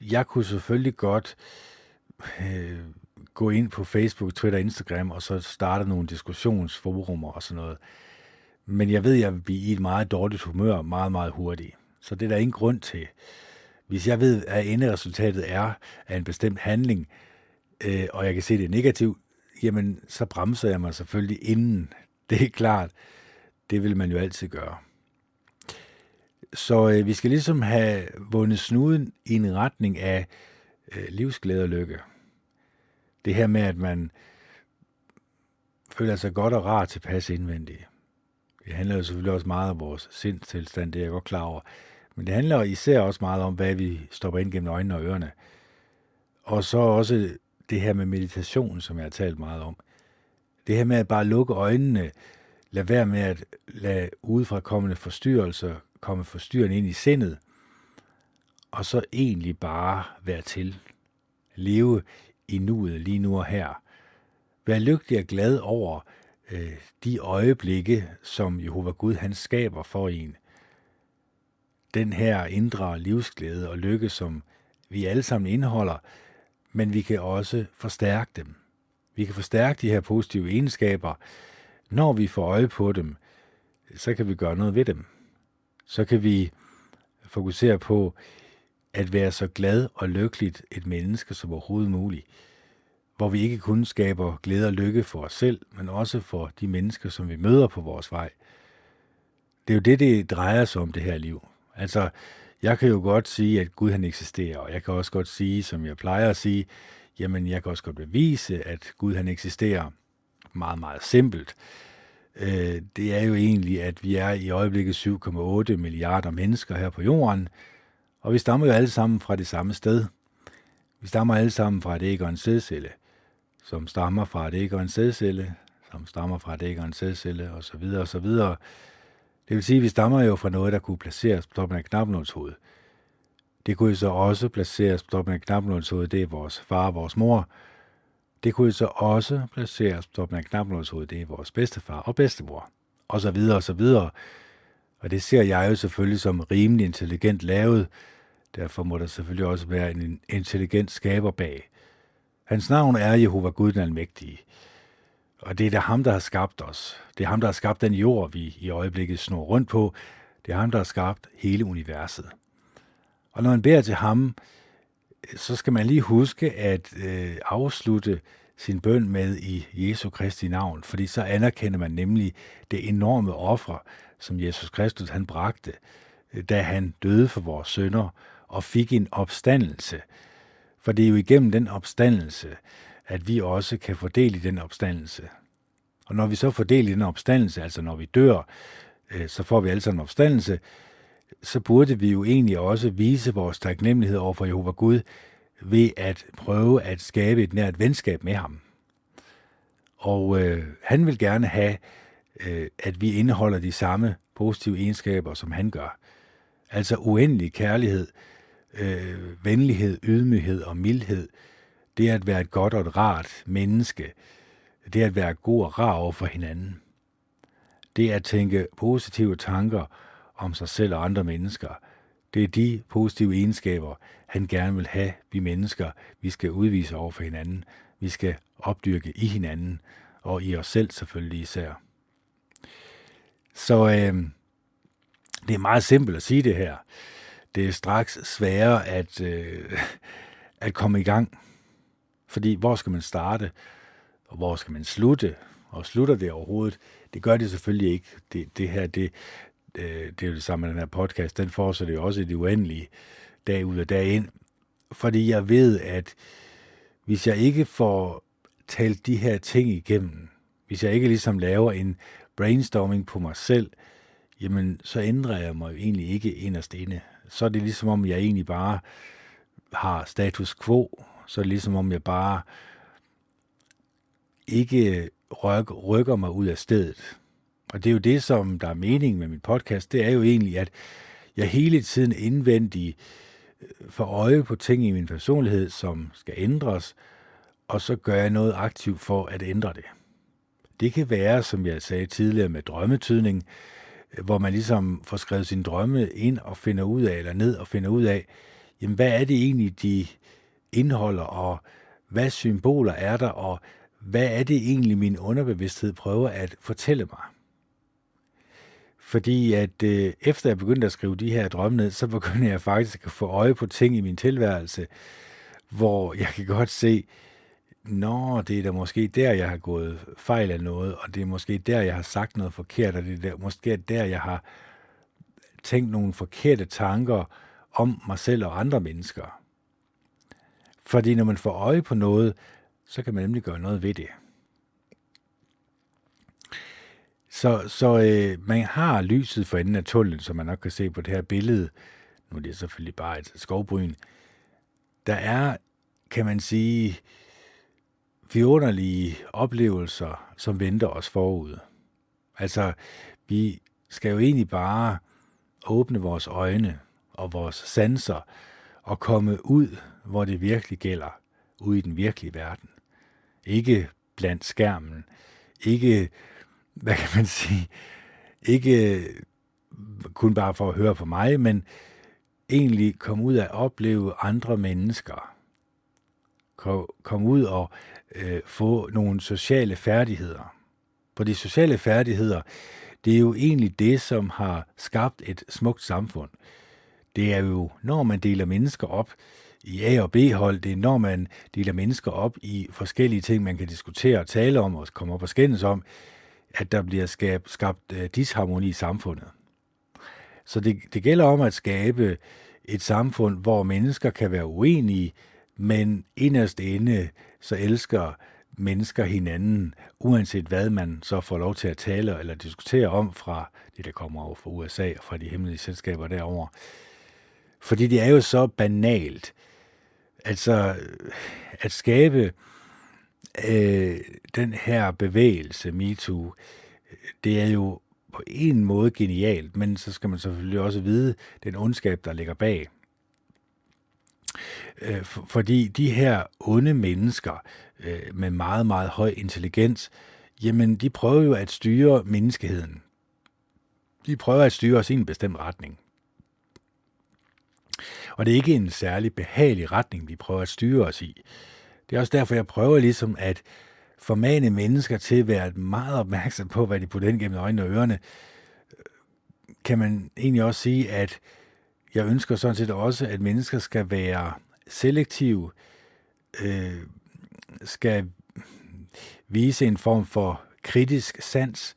jeg kunne selvfølgelig godt øh, gå ind på Facebook, Twitter, Instagram, og så starte nogle diskussionsforumer og sådan noget. Men jeg ved, at jeg vil blive i et meget dårligt humør meget, meget hurtigt. Så det er der ingen grund til. Hvis jeg ved, at enderesultatet er af en bestemt handling, øh, og jeg kan se det er negativt, jamen så bremser jeg mig selvfølgelig inden. Det er klart. Det vil man jo altid gøre. Så øh, vi skal ligesom have vundet snuden i en retning af øh, livsglæde og lykke. Det her med, at man føler sig godt og rart tilpas indvendigt. Det handler jo selvfølgelig også meget om vores sindstilstand, det er jeg godt klar over. Men det handler især også meget om, hvad vi stopper ind gennem øjnene og ørerne. Og så også det her med meditation, som jeg har talt meget om. Det her med at bare lukke øjnene, lade være med at lade udefra kommende forstyrrelser komme forstyrrende ind i sindet, og så egentlig bare være til. Leve i nuet lige nu og her. Vær lykkelig og glad over øh, de øjeblikke, som Jehova Gud han skaber for en. Den her indre livsglæde og lykke, som vi alle sammen indeholder, men vi kan også forstærke dem. Vi kan forstærke de her positive egenskaber. Når vi får øje på dem, så kan vi gøre noget ved dem. Så kan vi fokusere på at være så glad og lykkeligt et menneske som overhovedet muligt hvor vi ikke kun skaber glæde og lykke for os selv, men også for de mennesker, som vi møder på vores vej. Det er jo det, det drejer sig om, det her liv. Altså, jeg kan jo godt sige, at Gud han eksisterer, og jeg kan også godt sige, som jeg plejer at sige, jamen jeg kan også godt bevise, at Gud han eksisterer. Meget, meget simpelt. Øh, det er jo egentlig, at vi er i øjeblikket 7,8 milliarder mennesker her på jorden, og vi stammer jo alle sammen fra det samme sted. Vi stammer alle sammen fra et æg og en sædcelle som stammer fra et æg og en sædcelle, som stammer fra et æg og en sædcelle, og så videre, og så videre. Det vil sige, at vi stammer jo fra noget, der kunne placeres på toppen af knapnåls hoved. Det kunne så også placeres på toppen af knapnåls hoved, det er vores far og vores mor. Det kunne så også placeres på toppen af knapnåls hoved, det er vores bedstefar og bedstemor. Og så videre, og så videre. Og det ser jeg jo selvfølgelig som rimelig intelligent lavet. Derfor må der selvfølgelig også være en intelligent skaber bag. Hans navn er Jehova Gud den Almægtige. Og det er der ham, der har skabt os. Det er ham, der har skabt den jord, vi i øjeblikket snor rundt på. Det er ham, der har skabt hele universet. Og når man beder til ham, så skal man lige huske at øh, afslutte sin bøn med i Jesu Kristi navn, fordi så anerkender man nemlig det enorme offer, som Jesus Kristus han bragte, da han døde for vores sønder og fik en opstandelse, for det er jo igennem den opstandelse, at vi også kan fordele i den opstandelse. Og når vi så fordeler i den opstandelse, altså når vi dør, øh, så får vi altså en opstandelse, så burde vi jo egentlig også vise vores taknemmelighed over for Jehova Gud ved at prøve at skabe et nært venskab med ham. Og øh, han vil gerne have, øh, at vi indeholder de samme positive egenskaber, som han gør. Altså uendelig kærlighed, øh, venlighed, ydmyghed og mildhed, det er at være et godt og et rart menneske. Det er at være god og rar over for hinanden. Det er at tænke positive tanker om sig selv og andre mennesker. Det er de positive egenskaber, han gerne vil have, vi mennesker, vi skal udvise over for hinanden. Vi skal opdyrke i hinanden, og i os selv selvfølgelig især. Så øh, det er meget simpelt at sige det her det er straks sværere at, øh, at komme i gang. Fordi hvor skal man starte, og hvor skal man slutte, og slutter det overhovedet? Det gør det selvfølgelig ikke. Det, det her, det, øh, det er jo det samme med den her podcast, den fortsætter jo også i det uendelige dag ud og dag ind. Fordi jeg ved, at hvis jeg ikke får talt de her ting igennem, hvis jeg ikke ligesom laver en brainstorming på mig selv, jamen så ændrer jeg mig jo egentlig ikke inderst inde. Så er det ligesom om, jeg egentlig bare har status quo. Så er det ligesom om, jeg bare ikke rykker, rykker mig ud af stedet. Og det er jo det, som der er mening med min podcast. Det er jo egentlig, at jeg hele tiden indvendigt øh, får øje på ting i min personlighed, som skal ændres, og så gør jeg noget aktivt for at ændre det. Det kan være, som jeg sagde tidligere med drømmetydning, øh, hvor man ligesom får skrevet sine drømme ind og finder ud af, eller ned og finder ud af, jamen hvad er det egentlig, de indeholder, og hvad symboler er der, og hvad er det egentlig, min underbevidsthed prøver at fortælle mig? Fordi at øh, efter jeg begyndte at skrive de her drømme ned, så begyndte jeg faktisk at få øje på ting i min tilværelse, hvor jeg kan godt se, Nå, det er da måske der, jeg har gået fejl af noget, og det er måske der, jeg har sagt noget forkert, og det er der, måske der, jeg har tænkt nogle forkerte tanker om mig selv og andre mennesker. Fordi når man får øje på noget, så kan man nemlig gøre noget ved det. Så, så øh, man har lyset for enden af tunnelen, som man nok kan se på det her billede. Nu er det selvfølgelig bare et skovbryn. Der er, kan man sige, vidunderlige oplevelser, som venter os forud. Altså, vi skal jo egentlig bare åbne vores øjne og vores sanser og komme ud, hvor det virkelig gælder, ude i den virkelige verden. Ikke blandt skærmen, ikke, hvad kan man sige, ikke kun bare for at høre på mig, men egentlig komme ud og opleve andre mennesker. Kom ud og øh, få nogle sociale færdigheder. For de sociale færdigheder, det er jo egentlig det, som har skabt et smukt samfund. Det er jo, når man deler mennesker op i A- og B-hold, det er når man deler mennesker op i forskellige ting, man kan diskutere og tale om og komme op og skændes om, at der bliver skab, skabt uh, disharmoni i samfundet. Så det, det gælder om at skabe et samfund, hvor mennesker kan være uenige, men inderst inde så elsker mennesker hinanden, uanset hvad man så får lov til at tale eller diskutere om fra det, der kommer over fra USA og fra de hemmelige selskaber derover. Fordi det er jo så banalt. Altså, at skabe øh, den her bevægelse, MeToo, det er jo på en måde genialt, men så skal man selvfølgelig også vide den ondskab, der ligger bag. Øh, fordi de her onde mennesker øh, med meget, meget høj intelligens, jamen de prøver jo at styre menneskeheden. De prøver at styre os i en bestemt retning. Og det er ikke en særlig behagelig retning, vi prøver at styre os i. Det er også derfor, jeg prøver ligesom at formane mennesker til at være meget opmærksom på, hvad de putter ind gennem øjnene og ørerne. Kan man egentlig også sige, at jeg ønsker sådan set også, at mennesker skal være selektive, øh, skal vise en form for kritisk sans.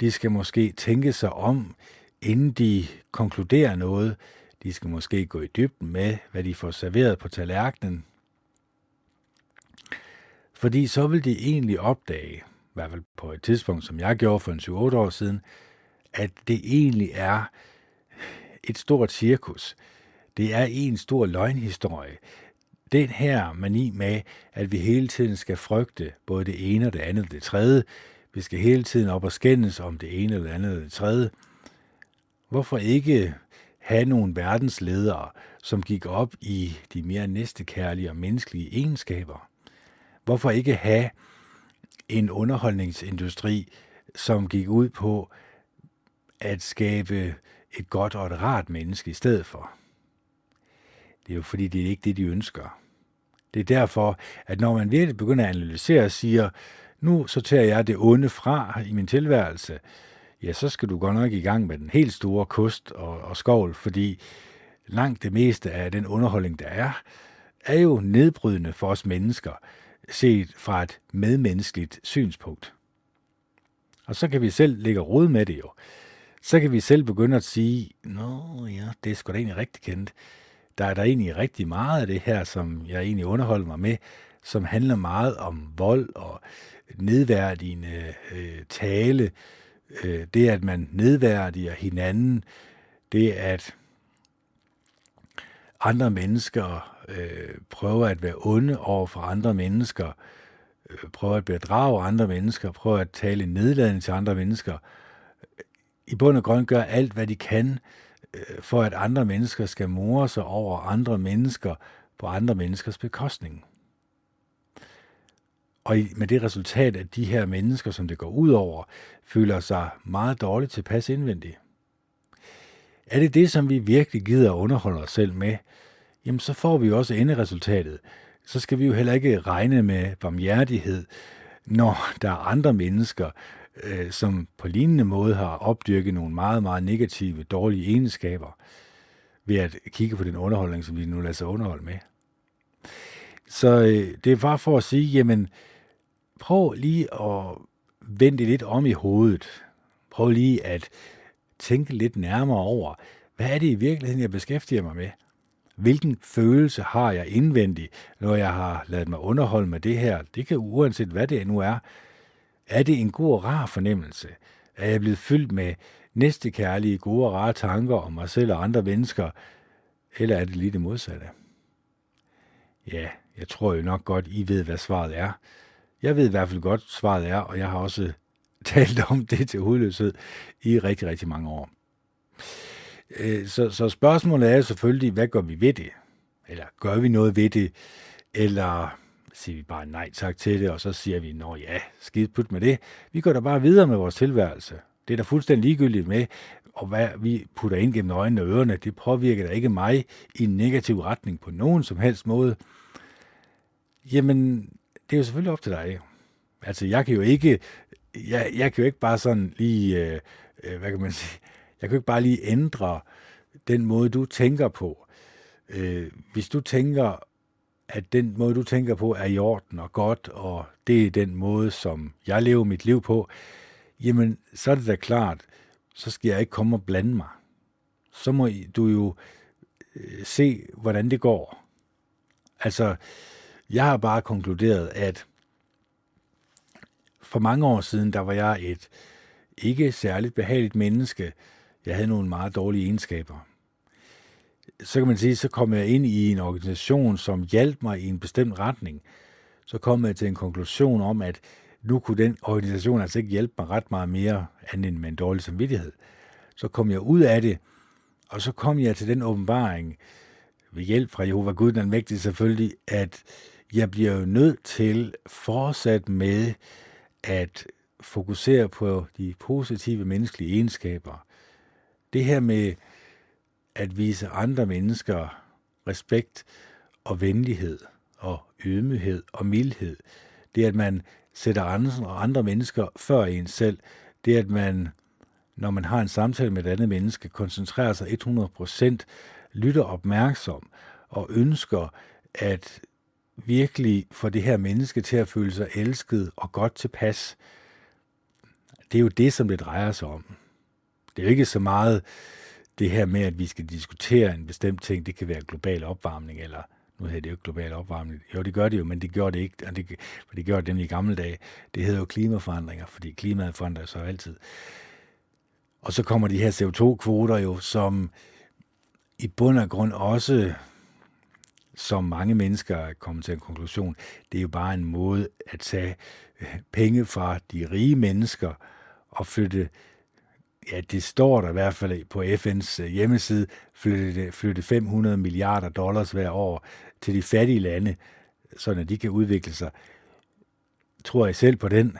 De skal måske tænke sig om, inden de konkluderer noget. De skal måske gå i dybden med, hvad de får serveret på tallerkenen. Fordi så vil de egentlig opdage, i hvert fald på et tidspunkt, som jeg gjorde for en 7-8 år siden, at det egentlig er et stort cirkus. Det er en stor løgnhistorie. Den her mani med, at vi hele tiden skal frygte både det ene og det andet og det tredje, vi skal hele tiden op og skændes om det ene eller det andet og det tredje. Hvorfor ikke have nogle verdensledere, som gik op i de mere næstekærlige og menneskelige egenskaber? Hvorfor ikke have en underholdningsindustri, som gik ud på at skabe et godt og et rart menneske i stedet for. Det er jo fordi, det er ikke det, de ønsker. Det er derfor, at når man virkelig begynder at analysere og siger, nu sorterer jeg det onde fra i min tilværelse, ja, så skal du godt nok i gang med den helt store kost og, og skovl, fordi langt det meste af den underholdning, der er, er jo nedbrydende for os mennesker, set fra et medmenneskeligt synspunkt. Og så kan vi selv ligge rod med det jo så kan vi selv begynde at sige, nå ja, det er sgu da egentlig rigtig kendt. Der er der egentlig rigtig meget af det her, som jeg egentlig underholder mig med, som handler meget om vold og nedværdigende øh, tale. Øh, det, at man nedværdiger hinanden. Det, at andre mennesker øh, prøver at være onde over for andre mennesker, øh, prøver at bedrage andre mennesker, prøver at tale nedladende til andre mennesker. Øh, I bund og grund gør alt, hvad de kan, øh, for at andre mennesker skal more sig over andre mennesker på andre menneskers bekostning. Og med det resultat, at de her mennesker, som det går ud over, føler sig meget dårligt tilpas indvendigt. Er det det, som vi virkelig gider at underholde os selv med, jamen så får vi jo også enderesultatet. Så skal vi jo heller ikke regne med barmhjertighed, når der er andre mennesker, øh, som på lignende måde har opdyrket nogle meget, meget negative, dårlige egenskaber ved at kigge på den underholdning, som vi nu lader sig underholde med. Så øh, det er bare for at sige, jamen, prøv lige at vende det lidt om i hovedet. Prøv lige at tænke lidt nærmere over, hvad er det i virkeligheden, jeg beskæftiger mig med? Hvilken følelse har jeg indvendigt, når jeg har ladet mig underholde med det her? Det kan uanset hvad det nu er. Er det en god og rar fornemmelse? Er jeg blevet fyldt med næstekærlige, gode og rare tanker om mig selv og andre mennesker? Eller er det lige det modsatte? Ja, jeg tror jo nok godt, I ved, hvad svaret er. Jeg ved i hvert fald godt, svaret er, og jeg har også talt om det til hudløshed i rigtig, rigtig mange år. Øh, så, så spørgsmålet er selvfølgelig, hvad gør vi ved det? Eller gør vi noget ved det? Eller siger vi bare nej tak til det, og så siger vi, nå ja, skidt put med det. Vi går da bare videre med vores tilværelse. Det er da fuldstændig ligegyldigt med, og hvad vi putter ind gennem øjnene og ørerne, det påvirker da ikke mig i en negativ retning på nogen som helst måde. Jamen, det er jo selvfølgelig op til dig. Altså, jeg kan jo ikke, jeg, jeg kan jo ikke bare sådan lige, øh, øh hvad kan man sige, jeg kan jo ikke bare lige ændre den måde, du tænker på. Øh, hvis du tænker, at den måde, du tænker på, er i orden og godt, og det er den måde, som jeg lever mit liv på, jamen, så er det da klart, så skal jeg ikke komme og blande mig. Så må du jo øh, se, hvordan det går. Altså, jeg har bare konkluderet, at for mange år siden, der var jeg et ikke særligt behageligt menneske. Jeg havde nogle meget dårlige egenskaber. Så kan man sige, så kom jeg ind i en organisation, som hjalp mig i en bestemt retning. Så kom jeg til en konklusion om, at nu kunne den organisation altså ikke hjælpe mig ret meget mere, andet end med en dårlig samvittighed. Så kom jeg ud af det, og så kom jeg til den åbenbaring, ved hjælp fra Jehova Gud, den mægtige selvfølgelig, at jeg bliver jo nødt til fortsat med at fokusere på de positive menneskelige egenskaber. Det her med at vise andre mennesker respekt og venlighed og ydmyghed og mildhed. Det at man sætter andre, og andre mennesker før en selv. Det at man, når man har en samtale med et andet menneske, koncentrerer sig 100%, lytter opmærksom og ønsker at virkelig få det her menneske til at føle sig elsket og godt tilpas. Det er jo det, som det drejer sig om. Det er jo ikke så meget det her med, at vi skal diskutere en bestemt ting. Det kan være global opvarmning, eller nu hedder det jo global opvarmning. Jo, det gør det jo, men det gør det ikke, og det, for det gør det i gamle dage. Det hedder jo klimaforandringer, fordi klimaet forandrer sig altid. Og så kommer de her CO2-kvoter jo, som i bund og grund også som mange mennesker er kommet til en konklusion, det er jo bare en måde at tage øh, penge fra de rige mennesker og flytte, ja, det står der i hvert fald på FN's øh, hjemmeside, flytte, flytte 500 milliarder dollars hver år til de fattige lande, så de kan udvikle sig. Tror I selv på den?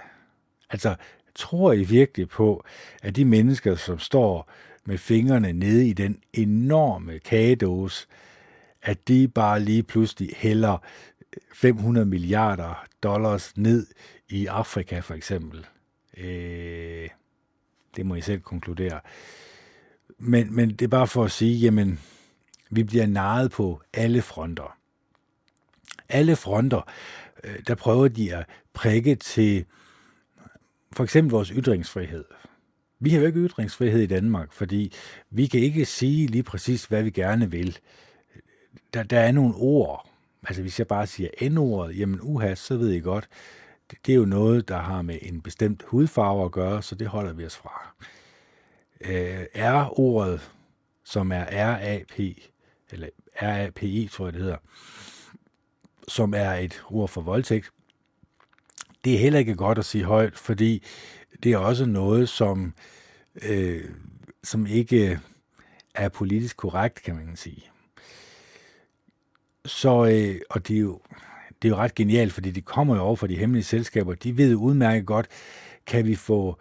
Altså, tror I virkelig på, at de mennesker, som står med fingrene nede i den enorme kagedåse, at de bare lige pludselig hælder øh, 500 milliarder dollars ned i Afrika for eksempel. Øh, det må I selv konkludere. Men, men det er bare for at sige, jamen, vi bliver naret på alle fronter. Alle fronter, øh, der prøver de at prikke til for eksempel vores ytringsfrihed. Vi har jo ikke ytringsfrihed i Danmark, fordi vi kan ikke sige lige præcis, hvad vi gerne vil. Der, der er nogle ord. Altså hvis jeg bare siger N-ordet, jamen uha, så ved I godt, det, det er jo noget, der har med en bestemt hudfarve at gøre, så det holder vi os fra. Øh, R-ordet, som er R-A-P, eller R-A-P-I, tror jeg det hedder, som er et ord for voldtægt, det er heller ikke godt at sige højt, fordi det er også noget, som, øh, som ikke er politisk korrekt, kan man sige. Så, øh, og det er, jo, det er jo ret genialt, fordi de kommer jo over for de hemmelige selskaber. De ved udmærket godt, kan vi få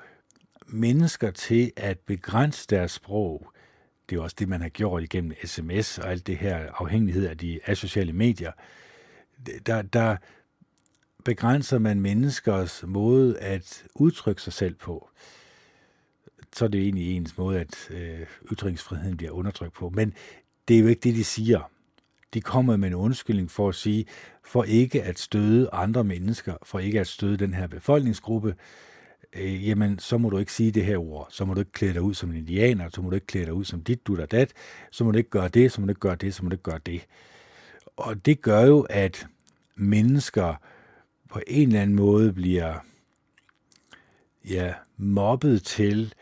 mennesker til at begrænse deres sprog. Det er også det, man har gjort igennem sms og alt det her afhængighed af de asociale medier. Der, der begrænser man menneskers måde at udtrykke sig selv på. Så er det egentlig ens måde, at øh, ytringsfriheden bliver undertrykt på. Men det er jo ikke det, de siger. De kommer med en undskyldning for at sige, for ikke at støde andre mennesker, for ikke at støde den her befolkningsgruppe, øh, jamen så må du ikke sige det her ord, så må du ikke klæde dig ud som en indianer, så må du ikke klæde dig ud som dit, du der dat, så må du ikke gøre det, så må du ikke gøre det, så må du ikke gøre det. Og det gør jo, at mennesker på en eller anden måde bliver ja, mobbet til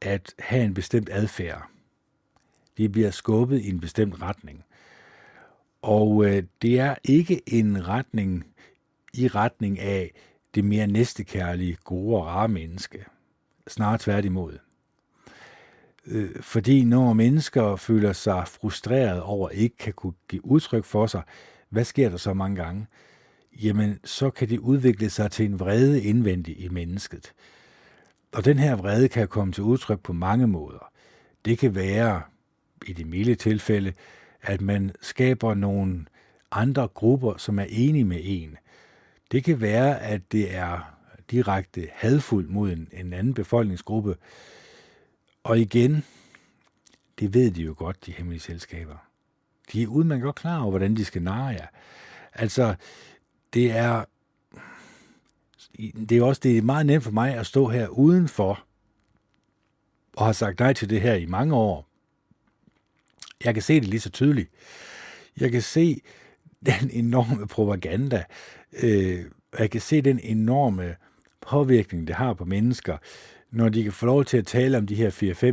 at have en bestemt adfærd. De bliver skubbet i en bestemt retning. Og øh, det er ikke en retning i retning af det mere næstekærlige, gode og rare menneske. Snarere tværtimod. Øh, fordi når mennesker føler sig frustreret over ikke kan kunne give udtryk for sig, hvad sker der så mange gange? Jamen, så kan det udvikle sig til en vrede indvendig i mennesket. Og den her vrede kan komme til udtryk på mange måder. Det kan være, i det milde tilfælde, at man skaber nogle andre grupper, som er enige med en. Det kan være, at det er direkte hadfuldt mod en, en anden befolkningsgruppe. Og igen, det ved de jo godt, de hemmelige selskaber. De er udmærket godt klar over, hvordan de skal narre jer. Altså, det er, det er også det er meget nemt for mig at stå her udenfor og har sagt nej til det her i mange år. Jeg kan se det lige så tydeligt. Jeg kan se den enorme propaganda. Øh, jeg kan se den enorme påvirkning, det har på mennesker, når de kan få lov til at tale om de her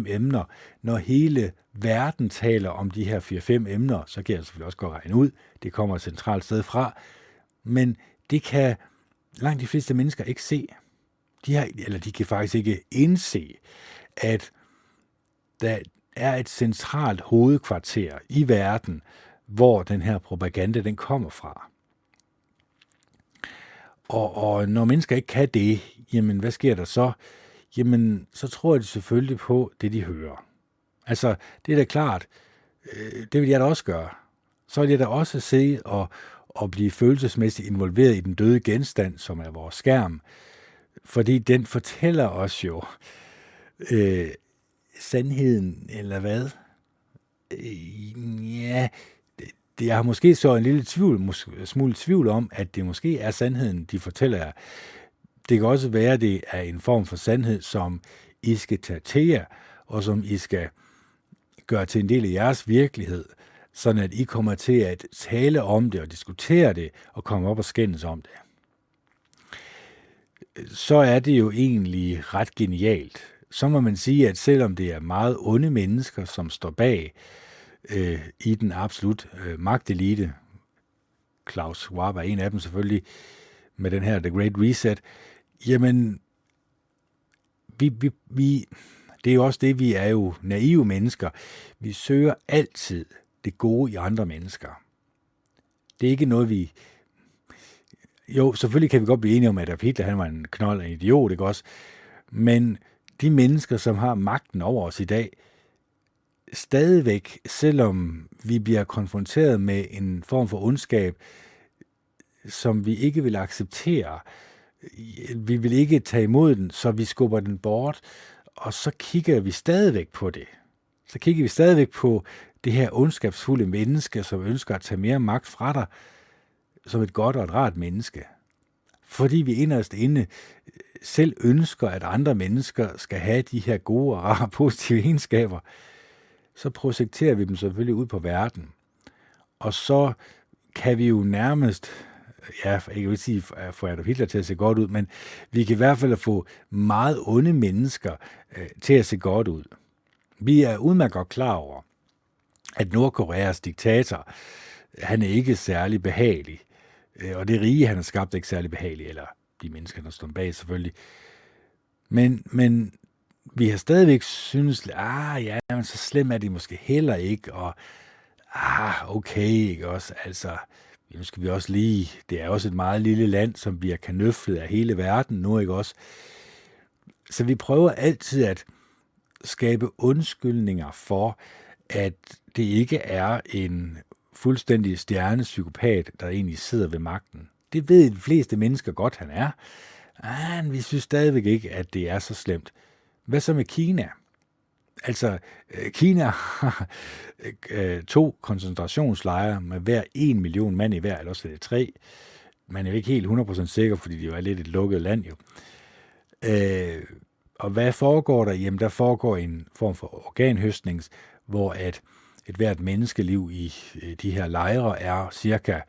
4-5 emner. Når hele verden taler om de her 4-5 emner, så kan jeg selvfølgelig også gå og regne ud. Det kommer et centralt sted fra. Men det kan langt de fleste mennesker ikke se. De, har, eller de kan faktisk ikke indse, at der er et centralt hovedkvarter i verden, hvor den her propaganda den kommer fra. Og, og når mennesker ikke kan det, jamen hvad sker der så? Jamen, så tror de selvfølgelig på det, de hører. Altså, det er da klart, øh, det vil jeg da også gøre. Så vil jeg da også se og, og blive følelsesmæssigt involveret i den døde genstand, som er vores skærm. Fordi den fortæller os jo øh, sandheden, eller hvad? Øh, ja, det, jeg har måske så en lille tvivl, måske, smule tvivl om, at det måske er sandheden, de fortæller jer. Det kan også være, at det er en form for sandhed, som I skal tage til jer, og som I skal gøre til en del af jeres virkelighed – sådan at I kommer til at tale om det og diskutere det og komme op og skændes om det. Så er det jo egentlig ret genialt. Så må man sige, at selvom det er meget onde mennesker, som står bag øh, i den absolut øh, magtelite, Klaus Schwab er en af dem selvfølgelig, med den her The Great Reset, jamen, vi, vi, vi, det er jo også det, vi er jo naive mennesker. Vi søger altid det gode i andre mennesker. Det er ikke noget, vi... Jo, selvfølgelig kan vi godt blive enige om, at Adolf Hitler han var en knold og en idiot, ikke også? Men de mennesker, som har magten over os i dag, stadigvæk, selvom vi bliver konfronteret med en form for ondskab, som vi ikke vil acceptere, vi vil ikke tage imod den, så vi skubber den bort, og så kigger vi stadigvæk på det. Så kigger vi stadigvæk på det her ondskabsfulde menneske, som ønsker at tage mere magt fra dig, som et godt og et rart menneske. Fordi vi inderst inde selv ønsker, at andre mennesker skal have de her gode og rare positive egenskaber, så projekterer vi dem selvfølgelig ud på verden. Og så kan vi jo nærmest, ja, jeg kan ikke sige, at få Adolf Hitler til at se godt ud, men vi kan i hvert fald få meget onde mennesker øh, til at se godt ud. Vi er udmærket godt klar over, at Nordkoreas diktator, han er ikke særlig behagelig. Øh, og det rige, han har skabt, er ikke særlig behagelig, eller de mennesker, der står bag selvfølgelig. Men, men vi har stadigvæk synes, ah ja, men så slem er de måske heller ikke, og ah, okay, ikke også, altså, nu skal vi også lige, det er også et meget lille land, som bliver kanøflet af hele verden nu, ikke også? Så vi prøver altid at skabe undskyldninger for, at det ikke er en fuldstændig stjernepsykopat, der egentlig sidder ved magten. Det ved de fleste mennesker godt, han er. Men vi synes stadigvæk ikke, at det er så slemt. Hvad så med Kina? Altså, øh, Kina har øh, to koncentrationslejre med hver en million mand i hver, eller også er det tre. Man er jo ikke helt 100% sikker, fordi det jo er lidt et lukket land jo. Øh, og hvad foregår der? Jamen, der foregår en form for organhøstning, hvor at et hvert menneskeliv i øh, de her lejre er cirka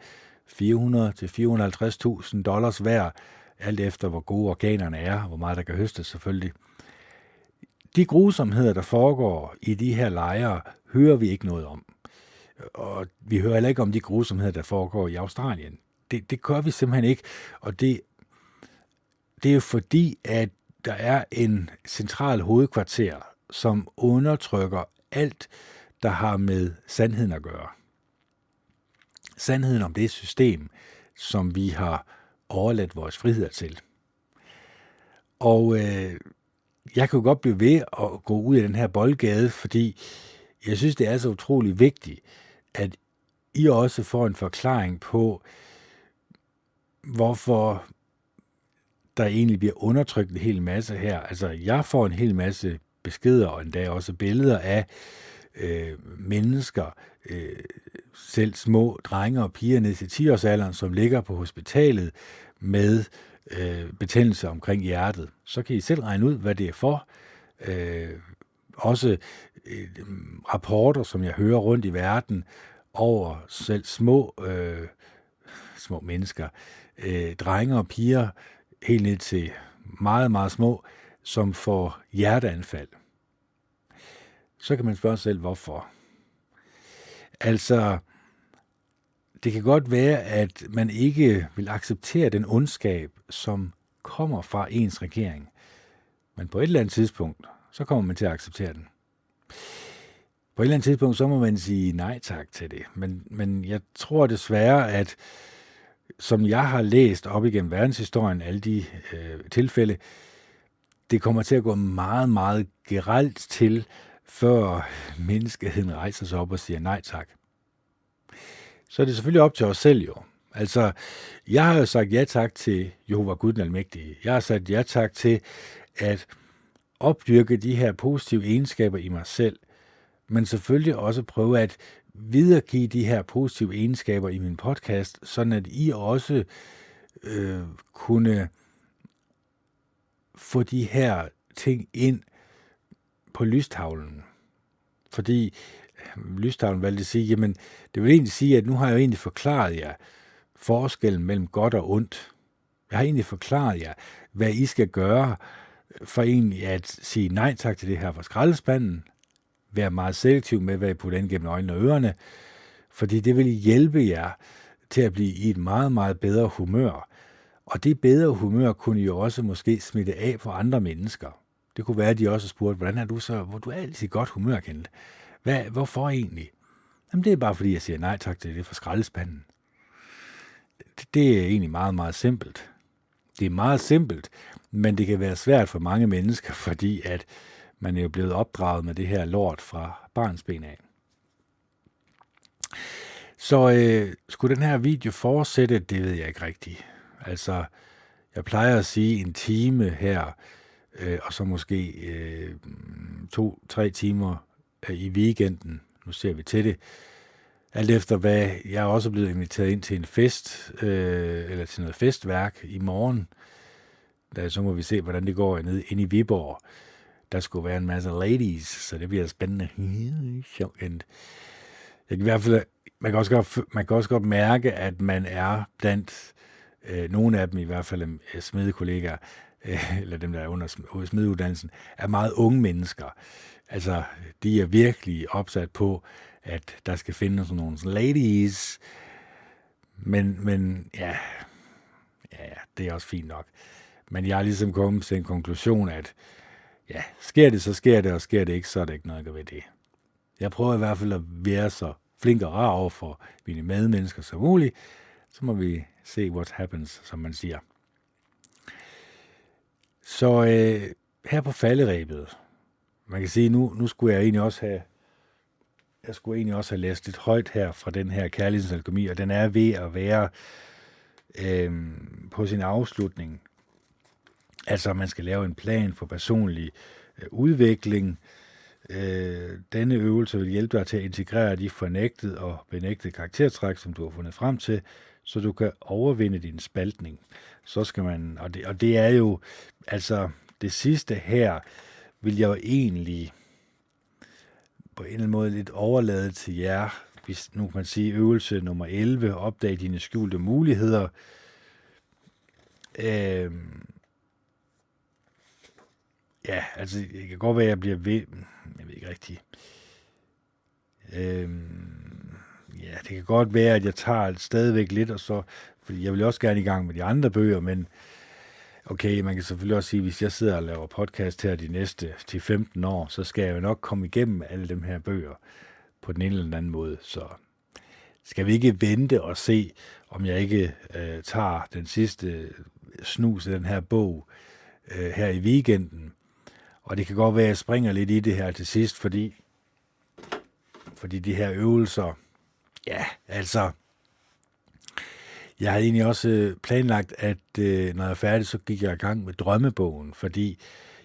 400 til 450.000 dollars hver, alt efter hvor gode organerne er, hvor meget der kan høstes selvfølgelig. De grusomheder, der foregår i de her lejre, hører vi ikke noget om. Og vi hører heller ikke om de grusomheder, der foregår i Australien. Det, det gør vi simpelthen ikke. Og det, det er jo fordi, at der er en central hovedkvarter, som undertrykker alt, der har med sandheden at gøre. Sandheden om det system, som vi har overladt vores frihed til. Og øh, jeg kan jo godt blive ved at gå ud af den her boldgade, fordi jeg synes, det er så utrolig vigtigt, at I også får en forklaring på, hvorfor der egentlig bliver undertrykt en hel masse her. Altså, jeg får en hel masse beskeder, og endda også billeder af øh, mennesker, øh, selv små drenge og piger ned til 10-årsalderen, som ligger på hospitalet med øh, betændelse omkring hjertet. Så kan I selv regne ud, hvad det er for. Øh, også øh, rapporter, som jeg hører rundt i verden, over selv små, øh, små mennesker, øh, drenge og piger, helt ned til meget, meget små, som får hjerteanfald. Så kan man spørge sig selv, hvorfor. Altså, det kan godt være, at man ikke vil acceptere den ondskab, som kommer fra ens regering. Men på et eller andet tidspunkt, så kommer man til at acceptere den. På et eller andet tidspunkt, så må man sige nej tak til det. Men, men jeg tror desværre, at som jeg har læst op igennem verdenshistorien, alle de øh, tilfælde, det kommer til at gå meget, meget geralt til, før menneskeheden rejser sig op og siger nej tak så er det selvfølgelig op til os selv jo. Altså, jeg har jo sagt ja tak til Jehova Gud den Almægtige. Jeg har sagt ja tak til at opdyrke de her positive egenskaber i mig selv, men selvfølgelig også prøve at videregive de her positive egenskaber i min podcast, sådan at I også øh, kunne få de her ting ind på lystavlen. Fordi øh, Lystavlen valgte at sige, jamen, det vil egentlig sige, at nu har jeg jo egentlig forklaret jer forskellen mellem godt og ondt. Jeg har egentlig forklaret jer, hvad I skal gøre for egentlig at sige nej tak til det her fra skraldespanden, være meget selektiv med, hvad I putter ind gennem øjnene og ørerne, fordi det vil hjælpe jer til at blive i et meget, meget bedre humør. Og det bedre humør kunne jo også måske smitte af på andre mennesker. Det kunne være, at de også spurgte, hvordan er du så, hvor du er altid godt humør, Kent. Hvad, hvorfor egentlig? Jamen, det er bare fordi, jeg siger nej tak til det fra skraldespanden. Det, det er egentlig meget, meget simpelt. Det er meget simpelt, men det kan være svært for mange mennesker, fordi at man er jo blevet opdraget med det her lort fra barnsben af. Så øh, skulle den her video fortsætte, det ved jeg ikke rigtigt. Altså, jeg plejer at sige en time her, øh, og så måske øh, to-tre timer øh, i weekenden. Nu ser vi til det. Alt efter hvad, jeg er også blevet inviteret ind til en fest, øh, eller til noget festværk i morgen. der, så må vi se, hvordan det går ned ind i Viborg. Der skulle være en masse ladies, så det bliver spændende. Jeg kan i hvert fald, man kan også godt, man kan også godt mærke, at man er blandt øh, nogle af dem i hvert fald øh, smedekollegaer, eller dem, der er under smedeuddannelsen, er meget unge mennesker. Altså, de er virkelig opsat på, at der skal findes sådan nogle ladies, men, men ja, ja, det er også fint nok. Men jeg har ligesom kommet til en konklusion, at ja, sker det, så sker det, og sker det ikke, så er det ikke noget jeg ved det. Jeg prøver i hvert fald at være så flink og rar over for mine medmennesker som muligt, så må vi se what happens, som man siger. Så øh, her på falderæbet, man kan sige, nu, nu skulle jeg egentlig også have jeg skulle egentlig også have læst lidt højt her fra den her kærlighedsalkomi, og den er ved at være øh, på sin afslutning. Altså, man skal lave en plan for personlig øh, udvikling. Øh, Øh, denne øvelse vil hjælpe dig til at integrere de fornægtede og benægtede karaktertræk, som du har fundet frem til, så du kan overvinde din spaltning. Så skal man, og det, og det er jo, altså, det sidste her vil jeg jo egentlig på en eller anden måde lidt overlade til jer, hvis nu kan man sige øvelse nummer 11, opdag dine skjulte muligheder. Øh, ja, altså det kan godt være, at jeg bliver ved, jeg ved ikke rigtigt. Øhm, ja, det kan godt være, at jeg tager stadigvæk lidt, og så, fordi jeg vil også gerne i gang med de andre bøger, men okay, man kan selvfølgelig også sige, at hvis jeg sidder og laver podcast her de næste 10-15 år, så skal jeg jo nok komme igennem alle dem her bøger på den ene eller anden måde. Så skal vi ikke vente og se, om jeg ikke øh, tager den sidste snus af den her bog øh, her i weekenden. Og det kan godt være, at jeg springer lidt i det her til sidst, fordi, fordi de her øvelser, ja, altså, jeg havde egentlig også øh, planlagt, at øh, når jeg er færdig, så gik jeg i gang med drømmebogen, fordi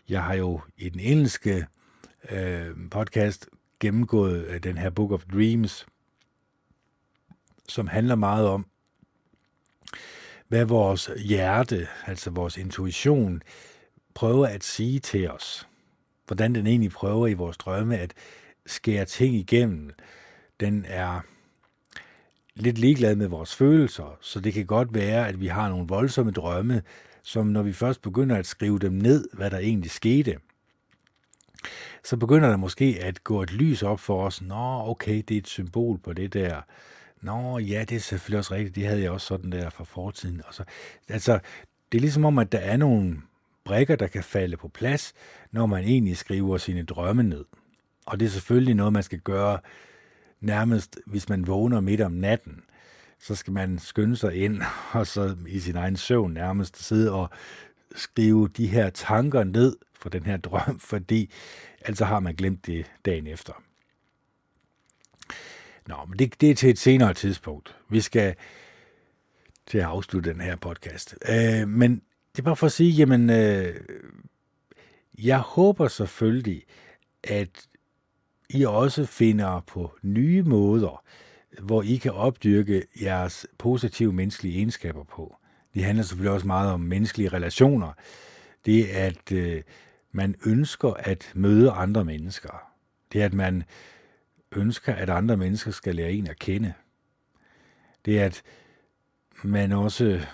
jeg har jo i den engelske øh, podcast gennemgået øh, den her Book of Dreams, som handler meget om, hvad vores hjerte, altså vores intuition, prøver at sige til os. Hvordan den egentlig prøver i vores drømme at skære ting igennem. Den er lidt ligeglad med vores følelser, så det kan godt være, at vi har nogle voldsomme drømme, som når vi først begynder at skrive dem ned, hvad der egentlig skete, så begynder der måske at gå et lys op for os. Nå, okay, det er et symbol på det der. Nå, ja, det er selvfølgelig også rigtigt. Det havde jeg også sådan der fra fortiden. Og så, altså, det er ligesom om, at der er nogle brikker, der kan falde på plads, når man egentlig skriver sine drømme ned. Og det er selvfølgelig noget, man skal gøre nærmest, hvis man vågner midt om natten, så skal man skynde sig ind, og så i sin egen søvn nærmest sidde og skrive de her tanker ned for den her drøm, fordi altså har man glemt det dagen efter. Nå, men det, det er til et senere tidspunkt. Vi skal til at afslutte den her podcast. Øh, men det er bare for at sige, jamen, øh, jeg håber selvfølgelig, at i også finder på nye måder, hvor I kan opdyrke jeres positive menneskelige egenskaber på. Det handler selvfølgelig også meget om menneskelige relationer. Det er, at øh, man ønsker at møde andre mennesker. Det er, at man ønsker, at andre mennesker skal lære en at kende. Det er, at man også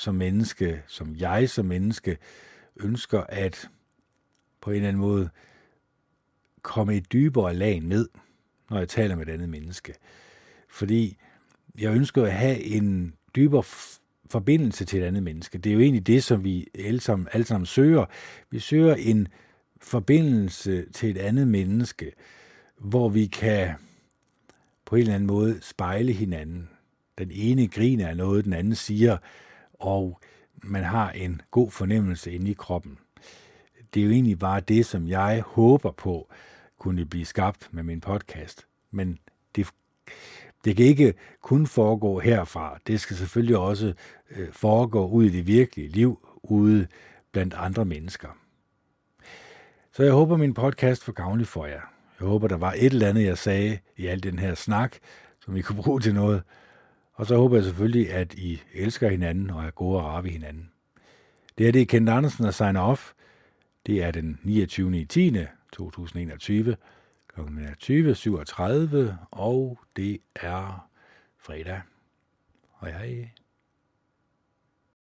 som menneske, som jeg som menneske, ønsker at på en eller anden måde komme et dybere lag ned, når jeg taler med et andet menneske. Fordi jeg ønsker at have en dybere forbindelse til et andet menneske. Det er jo egentlig det, som vi alle sammen, alle sammen søger. Vi søger en forbindelse til et andet menneske, hvor vi kan på en eller anden måde spejle hinanden. Den ene griner af noget, den anden siger, og man har en god fornemmelse inde i kroppen. Det er jo egentlig bare det, som jeg håber på, kunne blive skabt med min podcast. Men det, det kan ikke kun foregå herfra. Det skal selvfølgelig også øh, foregå ud i det virkelige liv, ude blandt andre mennesker. Så jeg håber, min podcast var gavnlig for jer. Jeg håber, der var et eller andet, jeg sagde i al den her snak, som I kunne bruge til noget. Og så håber jeg selvfølgelig, at I elsker hinanden og er gode og rare ved hinanden. Det er det Kent Andersen, der signer off. Det er den 29. 10. 2021. kl. 20.37, og det er fredag. Hej hej.